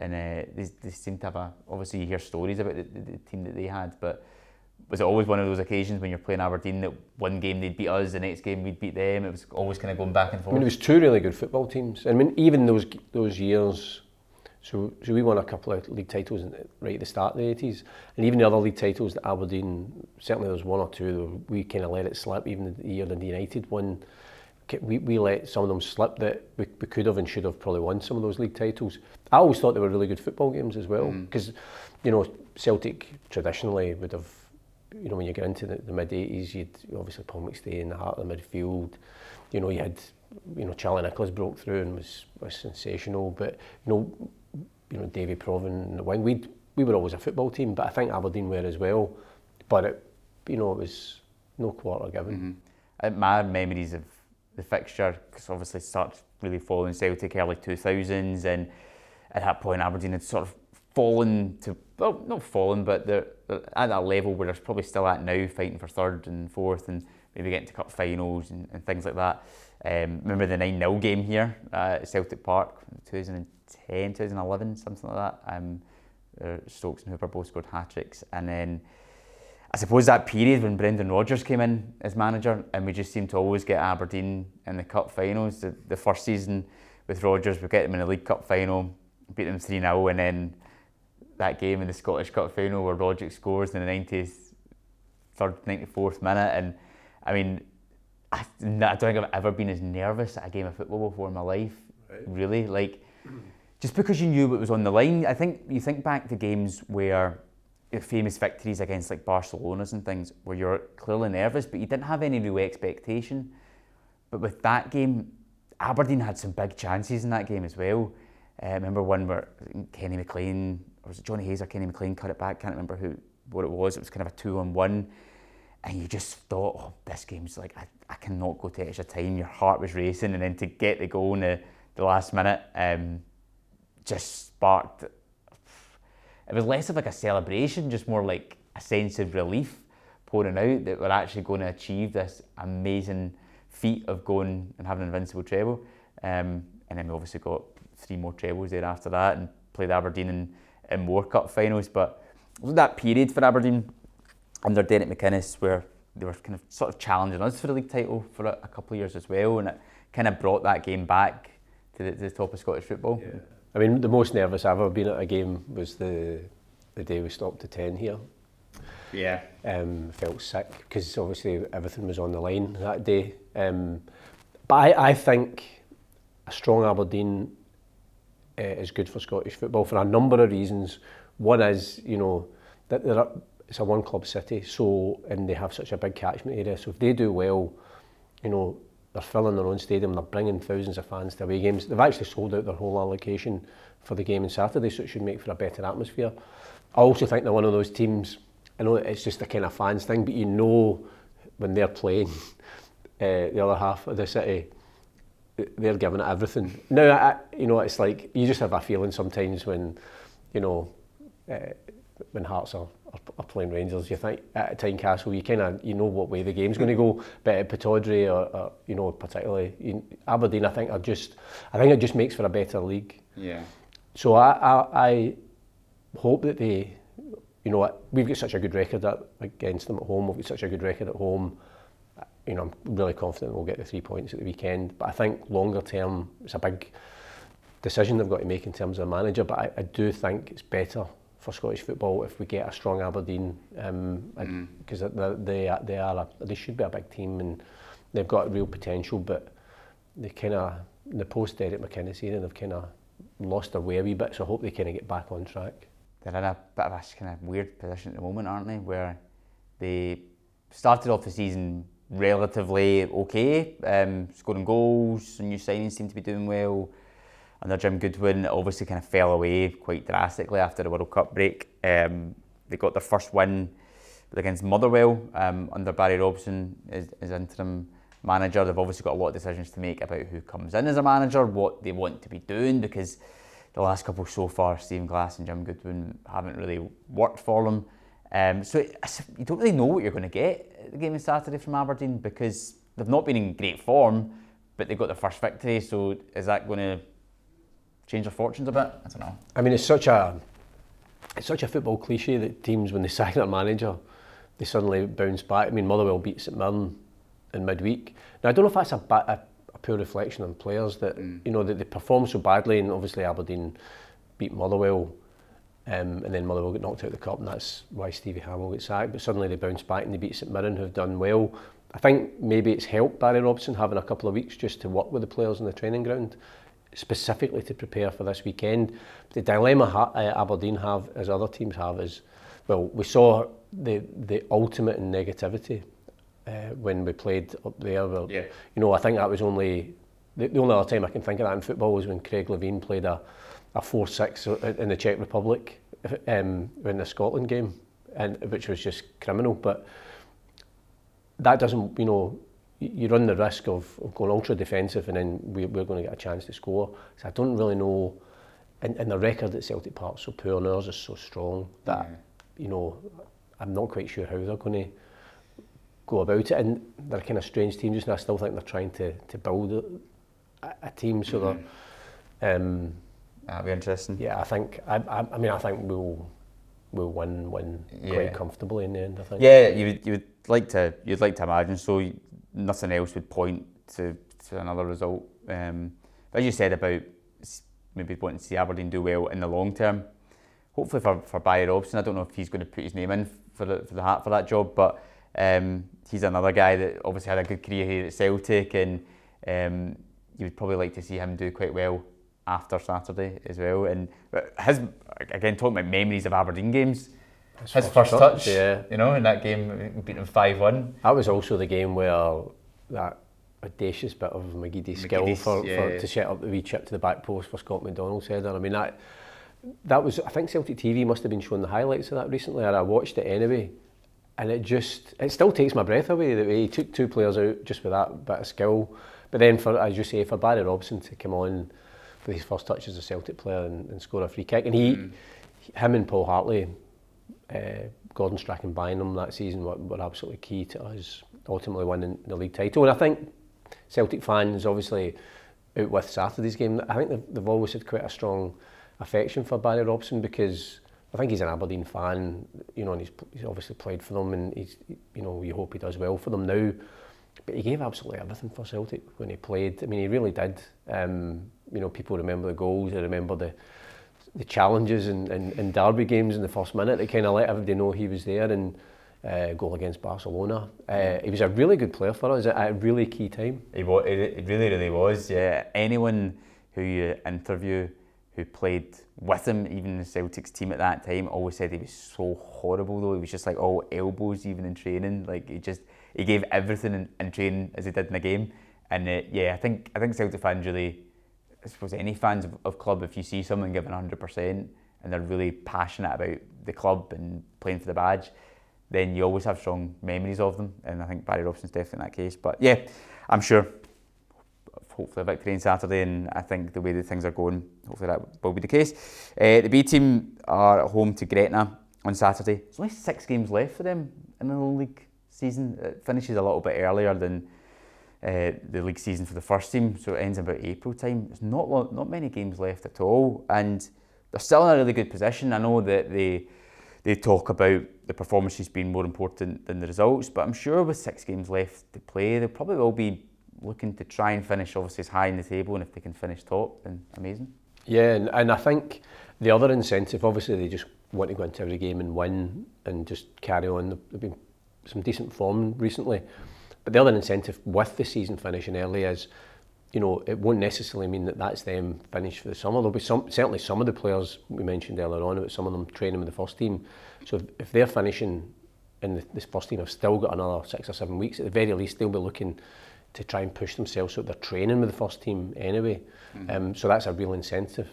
and uh, they, they seem to have a obviously you hear stories about the, the, the team that they had, but was it always one of those occasions when you're playing Aberdeen that one game they'd beat us, the next game we'd beat them? It was always kind of going back and forth. I mean, it was two really good football teams. I mean, even those those years. So, so we won a couple of league titles right at the start of the 80s, and even the other league titles that Aberdeen, certainly there was one or two we kind of let it slip. Even the year that United won, we, we let some of them slip that we, we could have and should have probably won some of those league titles. I always thought they were really good football games as well because, mm. you know, Celtic traditionally would have, you know, when you get into the, the mid 80s, you'd obviously Paul McStay in the heart of the midfield. You know, you had, you know, Charlie Nicholas broke through and was, was sensational, but, you know, you know, Davy Provan in the wing. We we were always a football team, but I think Aberdeen were as well. But it, you know, it was no quarter given. Mm-hmm. My memories of the fixture, because obviously started really following Celtic early 2000s, and at that point Aberdeen had sort of fallen to, well, not fallen, but they're, they're at that level where they're probably still at now, fighting for third and fourth, and maybe getting to cup finals and, and things like that. Um, remember the 9 0 game here at Celtic Park, 2010, 2011, something like that. Um, Stokes and Hooper both scored hat tricks, and then I suppose that period when Brendan Rodgers came in as manager and we just seemed to always get Aberdeen in the cup finals. The, the first season with Rodgers, we get them in the League Cup final, beat them 3 0, and then that game in the Scottish Cup final where Rogic scores in the 93rd, 94th minute. And I mean, I, I don't think I've ever been as nervous at a game of football before in my life. Right. Really. Like, just because you knew what was on the line. I think you think back to games where famous victories against like Barcelona's and things where you're clearly nervous, but you didn't have any real expectation. But with that game, Aberdeen had some big chances in that game as well. Uh, remember one where Kenny McLean, or was it Johnny Hayes or Kenny McLean cut it back? Can't remember who what it was. It was kind of a two on one. And you just thought, oh, this game's like, I, I cannot go to extra time. Your heart was racing. And then to get the goal in the, the last minute um, just sparked it was less of like a celebration, just more like a sense of relief pouring out that we're actually going to achieve this amazing feat of going and having an invincible treble. Um, and then we obviously got three more trebles there after that and played Aberdeen in, in more cup finals. But it was that period for Aberdeen under Derek McInnes where they were kind of sort of challenging us for the league title for a, a couple of years as well. And it kind of brought that game back to the, to the top of Scottish football. Yeah. I mean, the most nervous I've ever been at a game was the the day we stopped to 10 here. Yeah. Um, felt sick because obviously everything was on the line that day. Um, but I, I think a strong Aberdeen uh, is good for Scottish football for a number of reasons. One is, you know, that are, it's a one club city, so and they have such a big catchment area. So if they do well, you know, they're filling their own stadium, they're bringing thousands of fans to away games. They've actually sold out their whole allocation for the game on Saturday, so it should make for a better atmosphere. I also think they're one of those teams, I know it's just a kind of fans thing, but you know when they're playing uh, [laughs] the other half of the city, they're giving it everything. Now, I, you know, it's like you just have a feeling sometimes when, you know, uh, when Hearts are, are, playing Rangers, you think at Tynecastle you kind of you know what way the game's going to go. But at Pittodrie or, or you know particularly you, Aberdeen, I think are just I think it just makes for a better league. Yeah. So I I, I hope that they, you know, we've got such a good record at, against them at home. We've got such a good record at home. You know, I'm really confident we'll get the three points at the weekend. But I think longer term, it's a big decision they've got to make in terms of a manager. But I, I do think it's better for Scottish football if we get a strong Aberdeen because um, mm. they they are a, they should be a big team and they've got real potential but they kind of the post Derek McInnes era they've kind of lost their way a wee bit so I hope they kind of get back on track. They're in a bit of a kind of weird position at the moment aren't they where they started off the season relatively okay um, scoring goals and new signings seem to be doing well under Jim Goodwin, obviously kind of fell away quite drastically after the World Cup break. Um, they got their first win against Motherwell um, under Barry Robson as, as interim manager. They've obviously got a lot of decisions to make about who comes in as a manager, what they want to be doing, because the last couple so far, Stephen Glass and Jim Goodwin haven't really worked for them. Um, so you don't really know what you're going to get at the game on Saturday from Aberdeen because they've not been in great form, but they got their first victory. So is that going to change their fortunes a bit? I don't know. I mean, it's such a it's such a football cliche that teams, when they [laughs] sign their manager, they suddenly bounce back. I mean, Motherwell beat St Mirren in midweek. Now I don't know if that's a, a, a pure reflection on players that mm. you know that they perform so badly, and obviously Aberdeen beat Motherwell. Um, and then Motherwell get knocked out of the cup, and that's why Stevie Hammell got sacked. But suddenly they bounce back and they beat St Mirren, who've done well. I think maybe it's helped Barry Robson having a couple of weeks just to work with the players on the training ground, specifically to prepare for this weekend. The dilemma ha uh, Aberdeen have, as other teams have, is well, we saw the the ultimate in negativity uh, when we played up there. Well, yeah. you know, I think that was only the, the only other time I can think of that in football was when Craig Levine played a a four six in the Czech Republic [laughs] um, in the Scotland game, and which was just criminal. But that doesn't, you know, you run the risk of, of going ultra defensive, and then we, we're going to get a chance to score. So I don't really know. And, and the record at Celtic Park so poor, and ours is so strong that you know I'm not quite sure how they're going to go about it. And they're kind of strange teams, and I still think they're trying to to build a, a team so mm-hmm. that. Um, That'd be interesting. Yeah, I think. I, I, I mean, I think we'll we'll win win yeah. quite comfortably in the end. I think. Yeah, you would you would like to you'd like to imagine. So nothing else would point to, to another result. Um, as you said about maybe wanting to see Aberdeen do well in the long term. Hopefully for, for Barry Robson, I don't know if he's going to put his name in for the, for the hat for that job, but um, he's another guy that obviously had a good career here at Celtic, and um, you would probably like to see him do quite well after Saturday as well. And his again talking about memories of Aberdeen games. His, his first, touch, touch, yeah, you know, in that game, beat them five one. That was also the game where that audacious bit of McGeady's skill for, yeah. for, to set up the wee chip to the back post for Scott McDonald's header. I mean that that was I think Celtic TV must have been showing the highlights of that recently, and I watched it anyway. And it just it still takes my breath away the way he took two players out just with that bit of skill. But then for as you say, for Barry Robson to come on with his first touch as a Celtic player and, and score a free kick. And he, mm. him and Paul Hartley, uh, Gordon Strachan buying them that season were, were absolutely key to us ultimately winning the league title. And I think Celtic fans obviously out with Saturday's game, I think they've, they've always had quite a strong affection for Barry Robson because I think he's an Aberdeen fan, you know, and he's, he's obviously played for them and he's, you know, you hope he does well for them now. But he gave absolutely everything for Celtic when he played. I mean, he really did. Um, you know, people remember the goals, they remember the, the challenges in, in derby games in the first minute. They kind of let everybody know he was there and uh, goal against Barcelona. Uh, he was a really good player for us at a really key time. He was, it really, really was. Yeah, anyone who you interview who played with him, even the Celtics team at that time, always said he was so horrible. Though he was just like all elbows, even in training. Like he just he gave everything in, in training as he did in the game. And uh, yeah, I think I think Celtic fans really I suppose any fans of, of club, if you see someone giving 100% and they're really passionate about the club and playing for the badge, then you always have strong memories of them. And I think Barry Robson's definitely in that case. But yeah, I'm sure hopefully a victory on Saturday, and I think the way that things are going, hopefully that will be the case. Uh, the B team are at home to Gretna on Saturday. There's only six games left for them in the league season. It finishes a little bit earlier than uh, the league season for the first team, so it ends about April time. There's not not many games left at all, and they're still in a really good position. I know that they they talk about the performances being more important than the results, but I'm sure with six games left to play, they probably will be looking to try and finish obviously as high in the table, and if they can finish top, then amazing. Yeah, and, and I think the other incentive, obviously, they just want to go into every game and win and just carry on. They've been some decent form recently. But the other incentive with the season finishing early is, you know, it won't necessarily mean that that's them finished for the summer. There'll be some, certainly some of the players we mentioned earlier on about some of them training with the first team. So if, if they're finishing in the, this first team have still got another six or seven weeks, at the very least they'll be looking to try and push themselves so they're training with the first team anyway. Mm-hmm. Um, so that's a real incentive.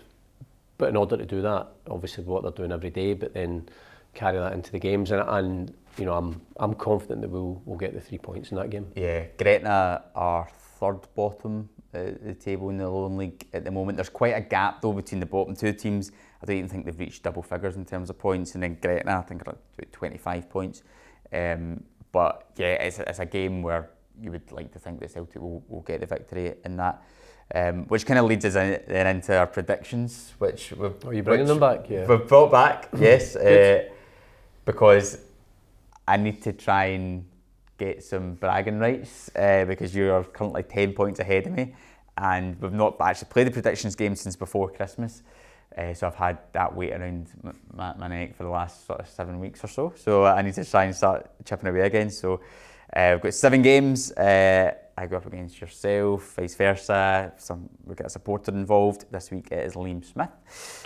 But in order to do that, obviously what they're doing every day, but then carry that into the games and, and you know, I'm I'm confident that we'll we'll get the three points in that game. Yeah, Gretna are third bottom at the table in the Lowland League at the moment. There's quite a gap though between the bottom two teams. I don't even think they've reached double figures in terms of points, and then Gretna I think are at 25 points. Um, but yeah, it's a, it's a game where you would like to think that Celtic will, will get the victory in that. Um, which kind of leads us in, then into our predictions, which we've. Are you bringing them back? Yeah. We've brought back, [laughs] yes, uh, because I need to try and get some bragging rights uh, because you are currently 10 points ahead of me and we've not actually played the predictions game since before Christmas. Uh, so I've had that weight around my, my, neck for the last sort of seven weeks or so. So I need to try and start chipping away again. So uh, we've got seven games. Uh, I go up against yourself, vice versa. Some we get a supporter involved. This week it is Liam Smith,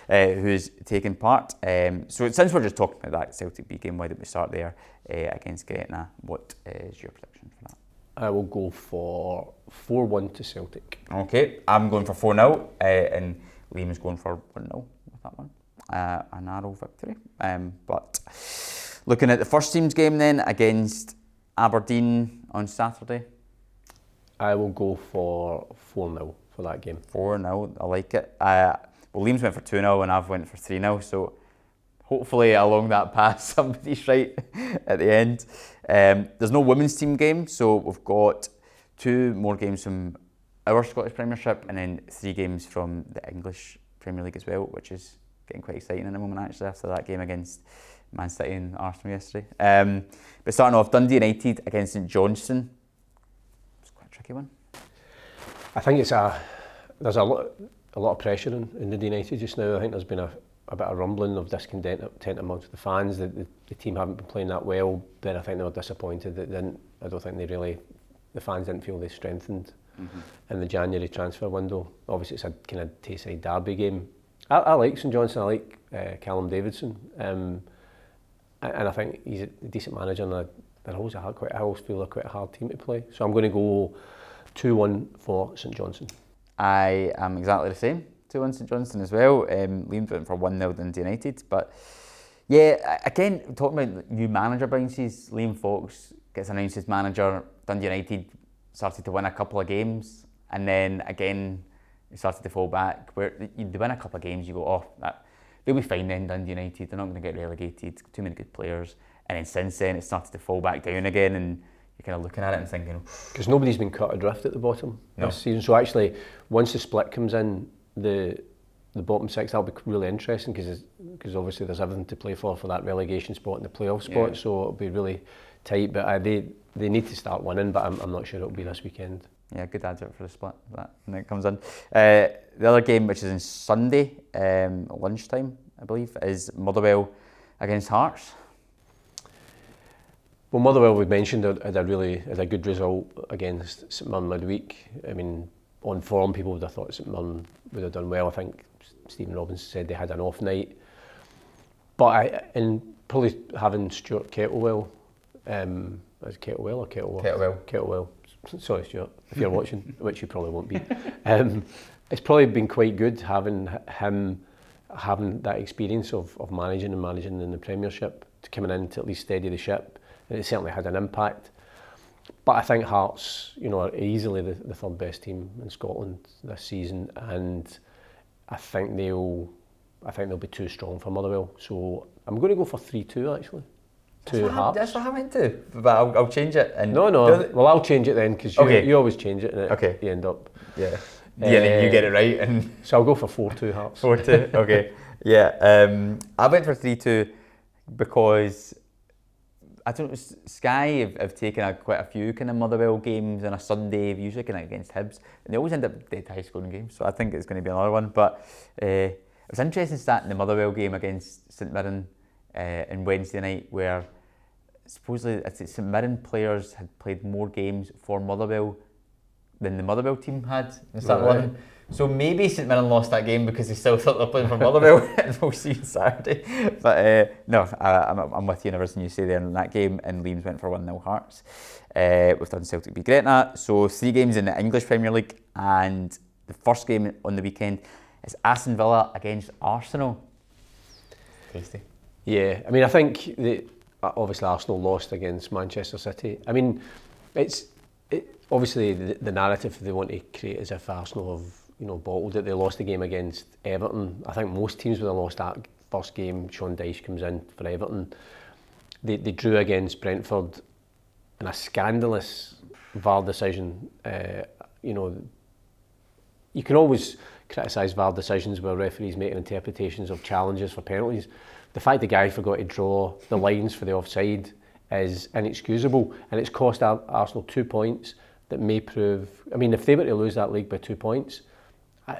uh, who's taking part. Um, so since we're just talking about that Celtic B game, why don't we start there uh, against Gretna? What is your prediction for that? I will go for 4 1 to Celtic. Okay, I'm going for 4 0, uh, and Liam is going for 1 0 with that one. Uh, a narrow victory. Um, but looking at the first team's game then against Aberdeen on Saturday. I will go for 4 0 for that game. 4 0, I like it. Uh, well, Liam's went for 2 0 and I've went for 3 0, so hopefully along that [laughs] path somebody's right [laughs] at the end. Um, there's no women's team game, so we've got two more games from our Scottish Premiership and then three games from the English Premier League as well, which is getting quite exciting in the moment actually after that game against Man City and Arsenal yesterday. Um, but starting off, Dundee United against St Johnstone. It's quite a tricky one. I think it's a there's a lot a lot of pressure in, in Dundee United just now. I think there's been a, a bit of rumbling of discontent amongst the fans. The, the, the team haven't been playing that well. Then I think they were disappointed that didn't. I don't think they really, the fans didn't feel they strengthened mm-hmm. in the January transfer window. Obviously, it's a kind of Tayside derby game. I, I like St Johnstone. I like uh, Callum Davidson, um, and I think he's a decent manager. And they're always a hard, quite. I always feel they're quite a hard team to play. So I'm going to go two one for St Johnstone. I am exactly the same. 2 1 St Johnstone as well. Um, went for 1 0 Dundee United. But yeah, again, talking about new manager bounces, Liam Fox gets announced as manager. Dundee United started to win a couple of games, and then again, it started to fall back. Where you win a couple of games, you go, oh, that, they'll be fine then, Dundee United. They're not going to get relegated. Too many good players. And then since then, it started to fall back down again. And you're kind of looking at it and thinking. Because nobody's been cut adrift at the bottom no. this season. So actually, once the split comes in, the the bottom six, that'll be really interesting because obviously there's everything to play for for that relegation spot and the playoff spot. Yeah. So it'll be really tight. But uh, they, they need to start winning, but I'm, I'm not sure it'll be this weekend. Yeah, good advert for the split that when it comes in. Uh, the other game, which is on Sunday um, lunchtime, I believe, is Motherwell against Hearts. Well, Motherwell we mentioned had a really had a good result against St Mirren midweek. I mean, on form, people would have thought St Mirren would have done well. I think Stephen Robinson said they had an off night. But I, and probably having Stuart Kettlewell, um, is Kettlewell or Kettlewell? Kettlewell. Kettlewell. sorry Stuart, if you're watching, [laughs] which you probably won't be, um, it's probably been quite good having him having that experience of, of managing and managing in the Premiership, to coming in to at least steady the ship, and it certainly had an impact. But I think Hearts, you know, are easily the, the third best team in Scotland this season, and I think they'll, I think they'll be too strong for Motherwell. So I'm going to go for three-two actually. Two that's Hearts. that's what I meant to, but I'll, I'll change it. And no, no. Well, I'll change it then because you, okay. you always change it, and it, okay. you end up. Yeah. Uh, yeah, then you get it right, and so I'll go for four-two Hearts. Four-two. Okay. [laughs] yeah. Um, I went for three-two because I don't know, Sky have, have taken a, quite a few kind of Motherwell games on a Sunday, usually kind of against Hibs, and they always end up dead high scoring games, so I think it's going to be another one. But uh, it was interesting starting the Motherwell game against St Mirren uh, on Wednesday night, where supposedly St Mirren players had played more games for Motherwell than the Motherwell team had in start right. So maybe St Mirren lost that game because they still thought they're playing for Motherwell, and we'll see on Saturday. But uh, no, I, am I'm, I'm with you in everything you say there in that game, and Liam's went for 1 0 Hearts. Uh, we've done Celtic beat Gretna, so three games in the English Premier League, and the first game on the weekend is Aston Villa against Arsenal. Tasty. Yeah, I mean, I think the, obviously Arsenal lost against Manchester City. I mean, it's it, obviously the, the narrative they want to create is if Arsenal have you know, bottled it. They lost the game against Everton. I think most teams would have lost that first game. Sean Dyche comes in for Everton. They, they drew against Brentford in a scandalous VAR decision. Uh, you know, you can always criticise VAR decisions where referees make interpretations of challenges for penalties. The fact the guy forgot to draw the lines for the offside is inexcusable, and it's cost Arsenal two points that may prove. I mean, if they were to lose that league by two points, I,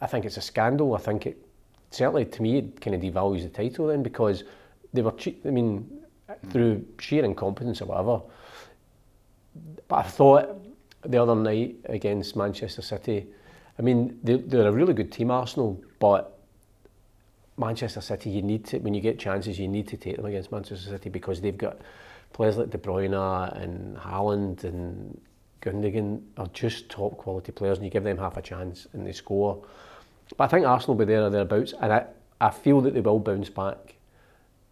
I think it's a scandal. I think it certainly to me it kind of devalues the title then because they were. I mean, through sheer incompetence or whatever. But I thought the other night against Manchester City, I mean, they, they're a really good team, Arsenal, but Manchester City, you need to, when you get chances, you need to take them against Manchester City because they've got players like De Bruyne and Haaland and Gundogan are just top quality players and you give them half a chance and they score. But I think Arsenal will be there or thereabouts and I, I feel that they will bounce back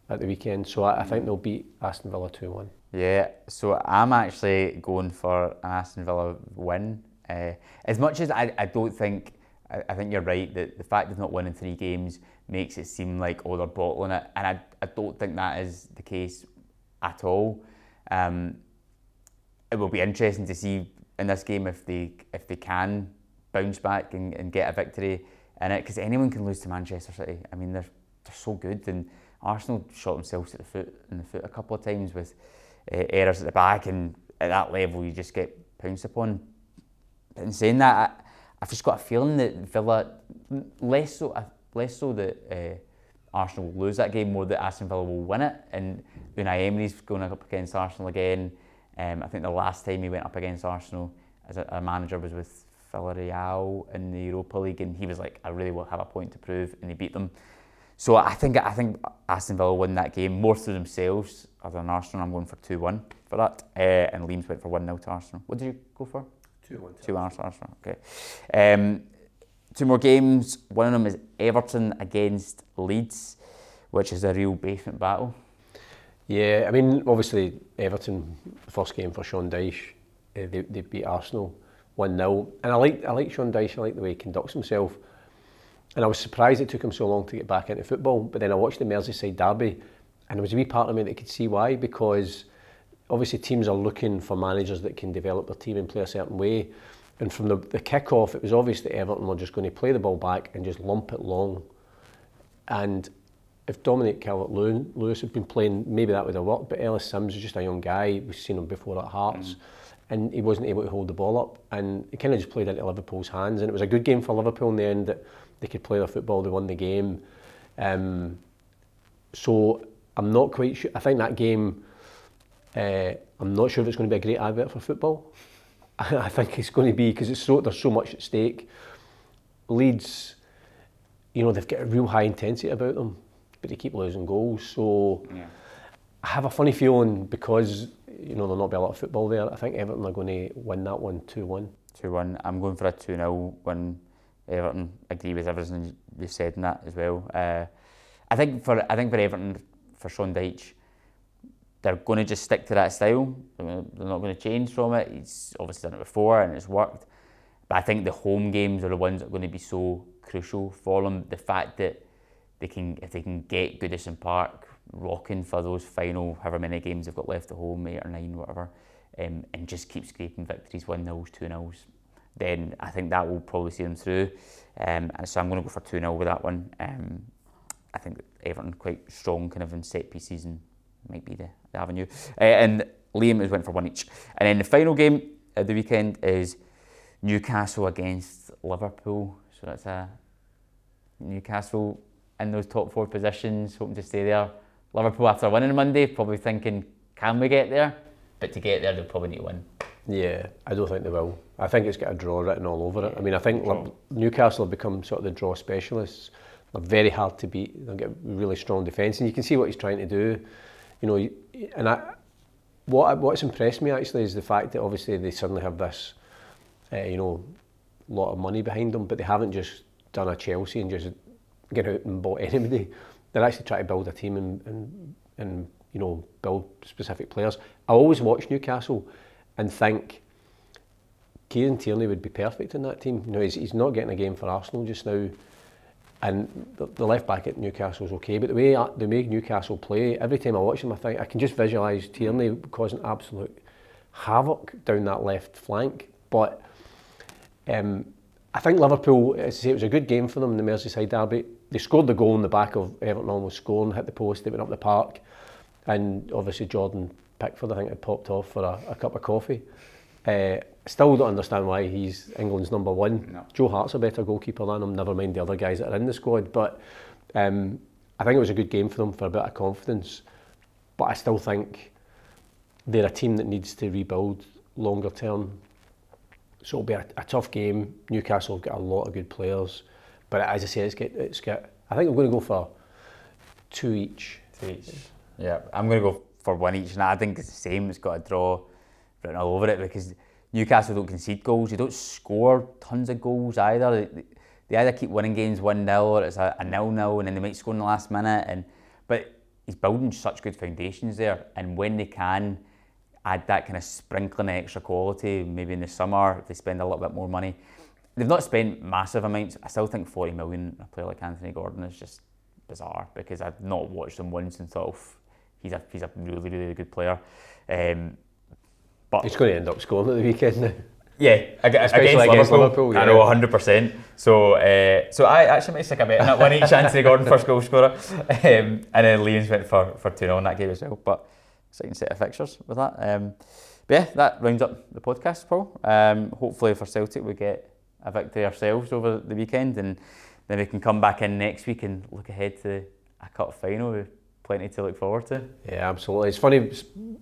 at the weekend. So I, I think they'll beat Aston Villa 2 1. Yeah, so I'm actually going for an Aston Villa win. Uh, as much as I, I don't think, I, I, think you're right that the fact of not winning three games makes it seem like, oh, they're bottling it. And I, I don't think that is the case at all. Um, it will be interesting to see in this game if they if they can bounce back and, and get a victory in it because anyone can lose to Manchester City. I mean, they're, they're so good and Arsenal shot themselves at the foot in the foot a couple of times with uh, errors at the back, and at that level you just get pounced upon. But in saying that, I've just got a feeling that Villa less so less so that uh, Arsenal will lose that game, more that Aston Villa will win it. And Unai Emery's going up against Arsenal again. Um, I think the last time he went up against Arsenal as a, a manager was with Villarreal in the Europa League, and he was like, "I really will have a point to prove," and he beat them. So I think I think Aston Villa win that game more through themselves other than Arsenal. I'm going for two one for that, uh, and Liam's went for one 0 to Arsenal. What did you go for? Two one. Two one Arsenal. Okay. Um, two more games. One of them is Everton against Leeds, which is a real basement battle. Yeah, I mean, obviously Everton first game for Sean Dyche, uh, they, they beat Arsenal one 0 and I like I like Sean Dyche. I like the way he conducts himself. And I was surprised it took him so long to get back into football. But then I watched the Merseyside derby, and there was a wee part of me that could see why, because obviously teams are looking for managers that can develop their team and play a certain way. And from the, the kick-off, it was obvious that Everton were just going to play the ball back and just lump it long. And if Dominic Calvert-Lewin Lewis had been playing, maybe that would have worked. But Ellis Simms is just a young guy. We've seen him before at Hearts. Mm. And he wasn't able to hold the ball up. And he kind of just played into Liverpool's hands. And it was a good game for Liverpool in the end that they could play their football, they won the game. Um, so I'm not quite sure. I think that game, uh, I'm not sure if it's going to be a great advert for football. [laughs] I think it's going to be because it's so there's so much at stake. Leeds, you know, they've got a real high intensity about them, but they keep losing goals. So yeah. I have a funny feeling because you know there'll not be a lot of football there. I think Everton are going to win that one two one. Two one. I'm going for a two 0 win Everton agree with everything you said in that as well. Uh, I think for I think for Everton, for Sean Dyche, they're going to just stick to that style. They're not going to change from it. He's obviously done it before and it's worked. But I think the home games are the ones that are going to be so crucial for them. The fact that they can, if they can get Goodison Park rocking for those final however many games they've got left at home, eight or nine, whatever, um, and just keep scraping victories, one nils, two nils, then I think that will probably see them through. Um, so I'm going to go for 2 0 with that one. Um, I think Everton quite strong kind of in set pieces and might be the, the avenue. Uh, and Liam has went for one each. And then the final game of the weekend is Newcastle against Liverpool. So that's a Newcastle in those top four positions, hoping to stay there. Liverpool after winning Monday, probably thinking, can we get there? But to get there, they'll probably need to win. Yeah, I don't think they will. I think it's got a draw written all over it. I mean, I think Newcastle have become sort of the draw specialists. They're very hard to beat. They've got really strong defence, and you can see what he's trying to do. You know, and I, what what's impressed me actually is the fact that obviously they suddenly have this, uh, you know, lot of money behind them, but they haven't just done a Chelsea and just get out and bought anybody. They're actually trying to build a team and and, and you know build specific players. I always watch Newcastle and think Kieran Tierney would be perfect in that team. You know, he's, he's not getting a game for Arsenal just now, and the, the left back at Newcastle is okay. But the way they make Newcastle play, every time I watch them, I think I can just visualise Tierney causing absolute havoc down that left flank. But um, I think Liverpool, as I say, it was a good game for them in the Merseyside derby. They scored the goal in the back of Everton almost scoring, hit the post, they went up the park, and obviously Jordan Pickford, I think, had popped off for a, a cup of coffee. Uh, still don't understand why he's England's number one. No. Joe Hart's a better goalkeeper than him, never mind the other guys that are in the squad. But um, I think it was a good game for them for a bit of confidence. But I still think they're a team that needs to rebuild longer term. So it'll be a, a tough game. Newcastle have got a lot of good players. But as I say, it's got, it's I think I'm going to go for two each. Two each. Yeah, I'm going to go for one each, and I think it's the same. It's got a draw written all over it because Newcastle don't concede goals. They don't score tons of goals either. They, either keep winning games 1 0 or it's a, a nil nil and then they might score in the last minute. And But he's building such good foundations there. And when they can add that kind of sprinkling extra quality, maybe in the summer, if they spend a little bit more money. They've not spent massive amounts. I still think 40 million a player like Anthony Gordon is just bizarre because I've not watched him once and thought, oh, he's a he's a really really good player. Um, but he's going to end up scoring at the weekend now. Yeah, especially against, against Liverpool. Liverpool yeah. I know, hundred percent. So, uh, so I actually might stick a bet on that one each. Anthony Gordon first goal scorer, um, and then Liam's went for for two 0 in that game as well. But second set of fixtures with that. Um, but yeah, that rounds up the podcast, Paul. Um, hopefully for Celtic we get a victory ourselves over the weekend, and then we can come back in next week and look ahead to a cup final with plenty to look forward to. Yeah, absolutely. It's funny.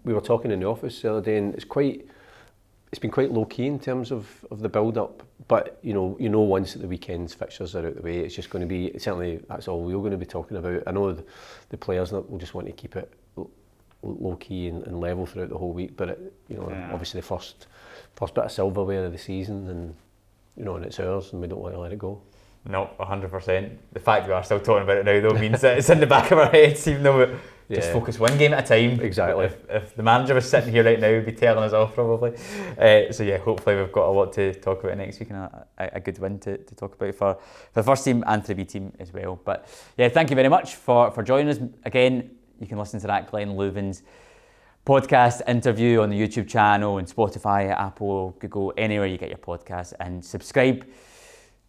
We were talking in the office the other day, and it's quite. It's been quite low key in terms of, of the build up, but you know, you know, once the weekend's fixtures are out the way, it's just going to be certainly that's all we're going to be talking about. I know the, the players will just want to keep it low key and, and level throughout the whole week, but it, you know, yeah. obviously the first first bit of silverware of the season, and you know, and it's ours, and we don't want to let it go. No, 100%. The fact we are still talking about it now, though, means that it's in the back of our heads, even though we yeah. just focus one game at a time. Exactly. If, if the manager was sitting here right now, he'd be telling us off probably. Uh, so, yeah, hopefully we've got a lot to talk about next week and a, a good win to, to talk about for, for the first team and for the B team as well. But, yeah, thank you very much for, for joining us. Again, you can listen to that Glenn Loovens podcast interview on the YouTube channel and Spotify, Apple, Google, anywhere you get your podcast, and subscribe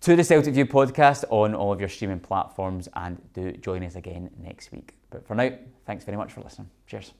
to the Celtic View podcast on all of your streaming platforms and do join us again next week. But for now, thanks very much for listening. Cheers.